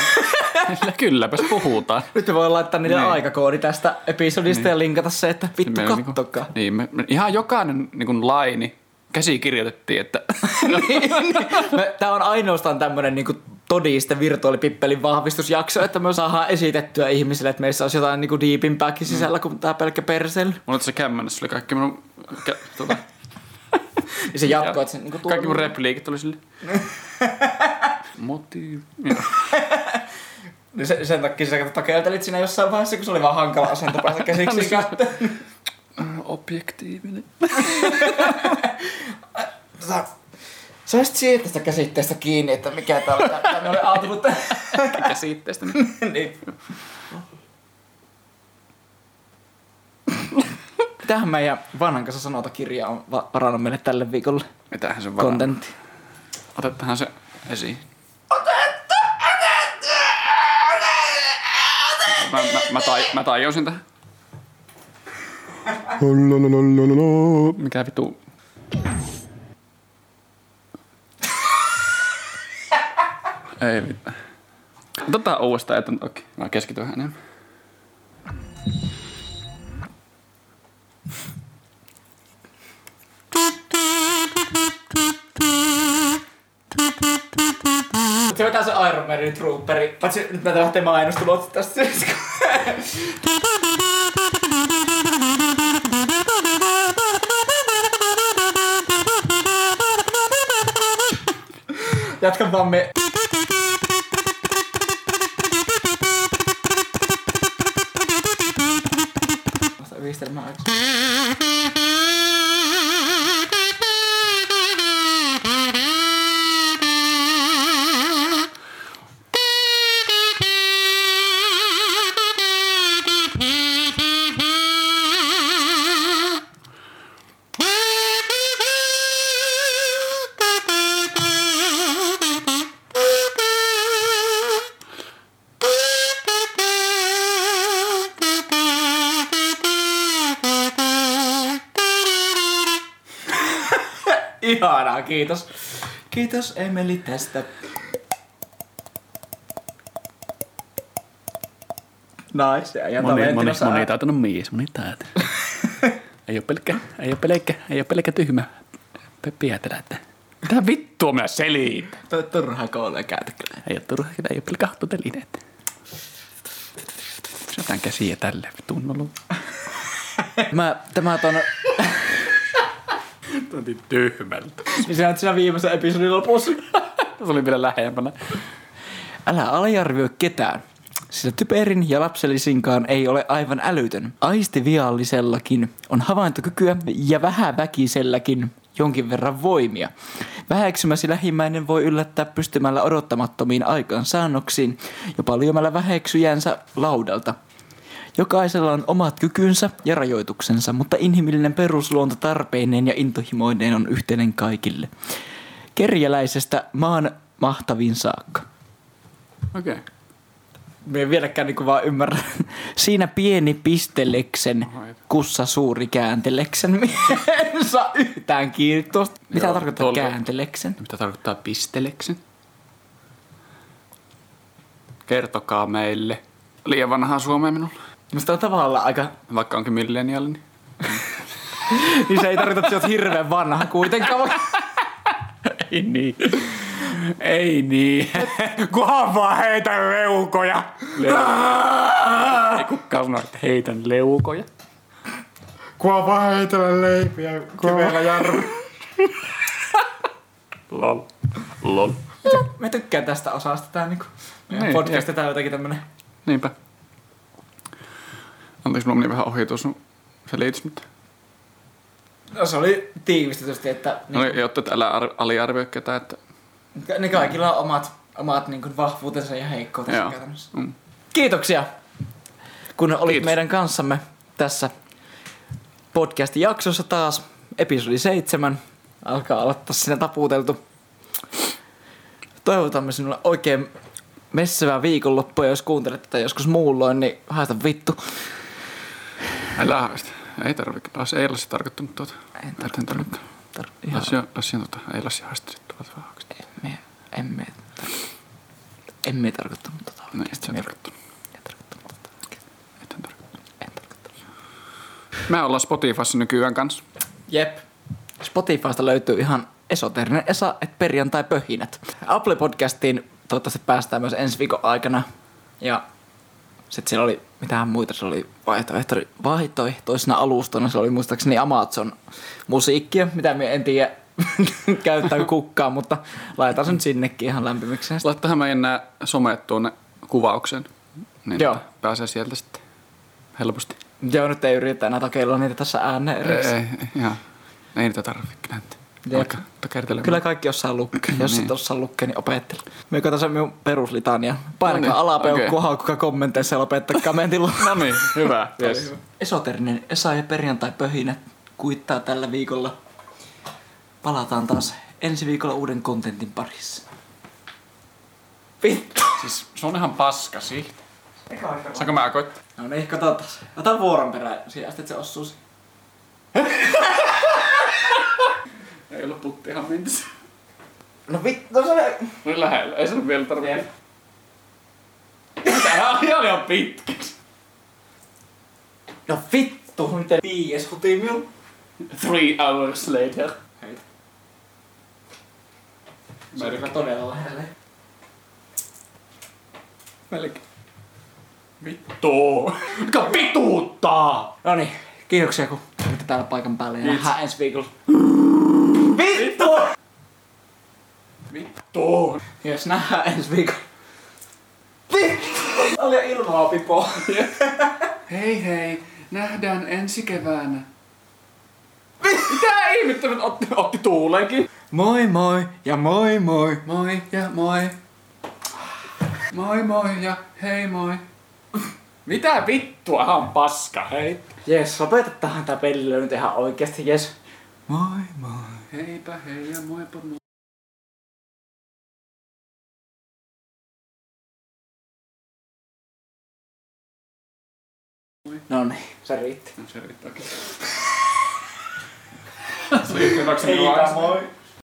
Sillä Kylläpäs puhutaan. Nyt me voidaan laittaa niille Niin. aikakoodi tästä episodista ja linkata se, että vittu niinku- kattokaa. Niin, me, me, ihan jokainen niin kuin laini käsikirjoitettiin, että Tämä on ainoastaan tämmönen niinku todiste virtuaalipippelin vahvistusjakso, että me saadaan esitettyä ihmisille, että meissä olisi jotain niinku diipimpääkin sisällä kuin tää pelkkä persel. mulla tässä kämmenessä oli kaikki minun, kä, tuota, Ja se että se niinku kaikki mun repliikit oli sille. Motiivi. Joo. Niin se, sen takia sä takeltelit siinä jossain vaiheessa, kun se oli vaan hankala asento päästä käsiksi kätteen. Objektiivinen. Tota, sä olisit siitä tästä käsitteestä kiinni, että mikä tää oli. Tää me oli ajatellut. Käsitteestä. Niin. niin. Mitähän meidän vanhan kanssa sanota kirja on va- varannut meille tälle viikolle Mitähän se varaan. kontentti. Otettahan se esiin. Mä, mä, mä, tai, mä tajusin tähän. Mikä vitu? Ei mitään. Otetaan uudestaan, että okei, mä keskityn vähän enemmän. Se vetää se Iron Maiden Trooperi. Paitsi nyt mä lähtee mainostulot tästä. Jatkan vaan me. Vasta yhdistelmää aika. Ihanaa, kiitos. Kiitos Emeli tästä. Nice, ja jätä Moni, moni, Valentinossa- monitaitoinen mies, monitaitoinen. ei ole pelkkä, ei ole pelkkä, ei ole pelkkä tyhmä pe- pietelä, että mitä vittua minä selitän. Toi turhaa koolia käytä kyllä. Ei ole turha, ei ole pelkkä hattuteline. että Syötään käsiä tälle tunnolla. Mä, tämä ton, Tunti tyhmältä. niin se on siinä viimeisen episodin lopussa. Se oli vielä lähempänä. Älä aliarvioi ketään. Sillä typerin ja lapsellisinkaan ei ole aivan älytön. Aistiviallisellakin on havaintokykyä ja vähäväkiselläkin jonkin verran voimia. Väheksymäsi lähimmäinen voi yllättää pystymällä odottamattomiin aikaansaannoksiin, jopa lyömällä väheksyjänsä laudalta. Jokaisella on omat kykynsä ja rajoituksensa, mutta inhimillinen perusluonto tarpeineen ja intohimoineen on yhteinen kaikille. Kerjäläisestä maan mahtaviin saakka. Okei. Okay. me ei vieläkään niinku vaan ymmärrä. Siinä pieni pisteleksen, kussa suuri käänteleksen. En saa yhtään kiinni tuosta. Mitä Joo, tarkoittaa tuolla- käänteleksen? Mitä tarkoittaa pisteleksen? Kertokaa meille. Liian vanhaa Suomea minulla. Musta on tavallaan aika... Vaikka onkin milleniaali, niin Niin se ei tarkoita, että sä oot hirveän vanha kuitenkaan. Ei niin. Ei niin. Kunhan vaan heitä leukoja. Ei kukaan sano, että heitän leukoja. Kunhan vaan heitellä leipiä kivellä jarru. Lol. Lol. Mä tykkään tästä osasta. Tää niinku... Meidän Niin, podcast tää on jotenkin tämmönen... Niinpä. Anteeksi, mulla meni vähän ohi tuossa selitys, mutta... No se oli tiivistetysti, että No, niin, jotta et älä ar- aliarvioi ketään, että... ne kaikilla on omat, omat niin kuin vahvuutensa ja heikkoutensa Joo. käytännössä. Mm. Kiitoksia, kun olit Kiitos. meidän kanssamme tässä podcastin jaksossa taas. Episodi 7 alkaa aloittaa siinä taputeltu. Toivotamme sinulle oikein messevää viikonloppua. Jos kuuntelet tätä joskus muulloin, niin haista vittu. Älä haista. Ei tarvitse. Lassi ei Lassi tarkoittanut tuota. En tarkoittanut. Tar- Lassi on, Lassi on tota, ei Lassi haista sit tuolta vähän emme, emme, tar- emme tarkoittanut tota No, et sä Me- tarkoittanut. en tarkoittanut oikeasti. Et en tarkoittanut. En tarkoittanut. Me ollaan Spotifyssa nykyään kanssa. Jep. Spotifysta löytyy ihan esoterinen Esa, et perjantai pöhinät. Apple Podcastiin toivottavasti päästään myös ensi viikon aikana. Ja sitten siellä oli mitään muita, se oli vaihtoehto, vaihtoehtoisena alustana, se oli muistaakseni Amazon musiikkia, mitä me en tiedä käyttää kukkaan, mutta laitetaan se nyt sinnekin ihan lämpimiksi. Laittahan meidän nämä somet tuonne kuvaukseen. Niin Joo. pääsee sieltä sitten helposti. Joo, nyt ei yritä enää takeilla niitä tässä ääneen Ei, ei, ei, ihan. Ei niitä tarvitse kyllä. Alkaa takertelemaan. Kyllä kaikki osaa lukea. Jos Niin. et osaa lukea, niin opettele. Me katsotaan se minun peruslitania. Painakaa No niin, alapeukku, okei. haukkukaa kommenteissa ja lopettakaa. No niin, hyvä. Yes. Esoterinen Esa ja perjantai pöhinä kuittaa tällä viikolla. Palataan taas ensi viikolla uuden kontentin parissa. Vittu! Siis se on ihan paskasi. Saanko mä koittaa? No niin, katsotaan. Ota vuoron perään asti, että se osuu. Ei ollut putti ihan mentissä. No vittu, no se... Oli lähellä, ei se ole vielä tarvitse. Tää on ihan ihan pitkä. No vittu, miten viies hutii minun. Three hours later. Heitä. Se on kyllä todella lähellä. Melkein. Vittu. Mikä vituuttaa? No niin, kiitoksia kun olitte täällä paikan päällä ja nähdään ensi viikolla. Vittu! Vittu. Jos nähdään ensi viikolla. Vittu! Oli ilmaa pipo. Hei hei, nähdään ensi keväänä. Mitä ihmettä nyt otti, otti tuulenkin? Moi moi ja moi moi. Moi ja moi. Moi moi ja hei moi. Mitä vittua on paska, hei. Jes, lopetetaanhan tää nyt ihan oikeesti, jes. Moi moi. Heipä hei ja moipa moi. No niin, se riitti. No se riittääkin. Se riittääkin. Heipä moi.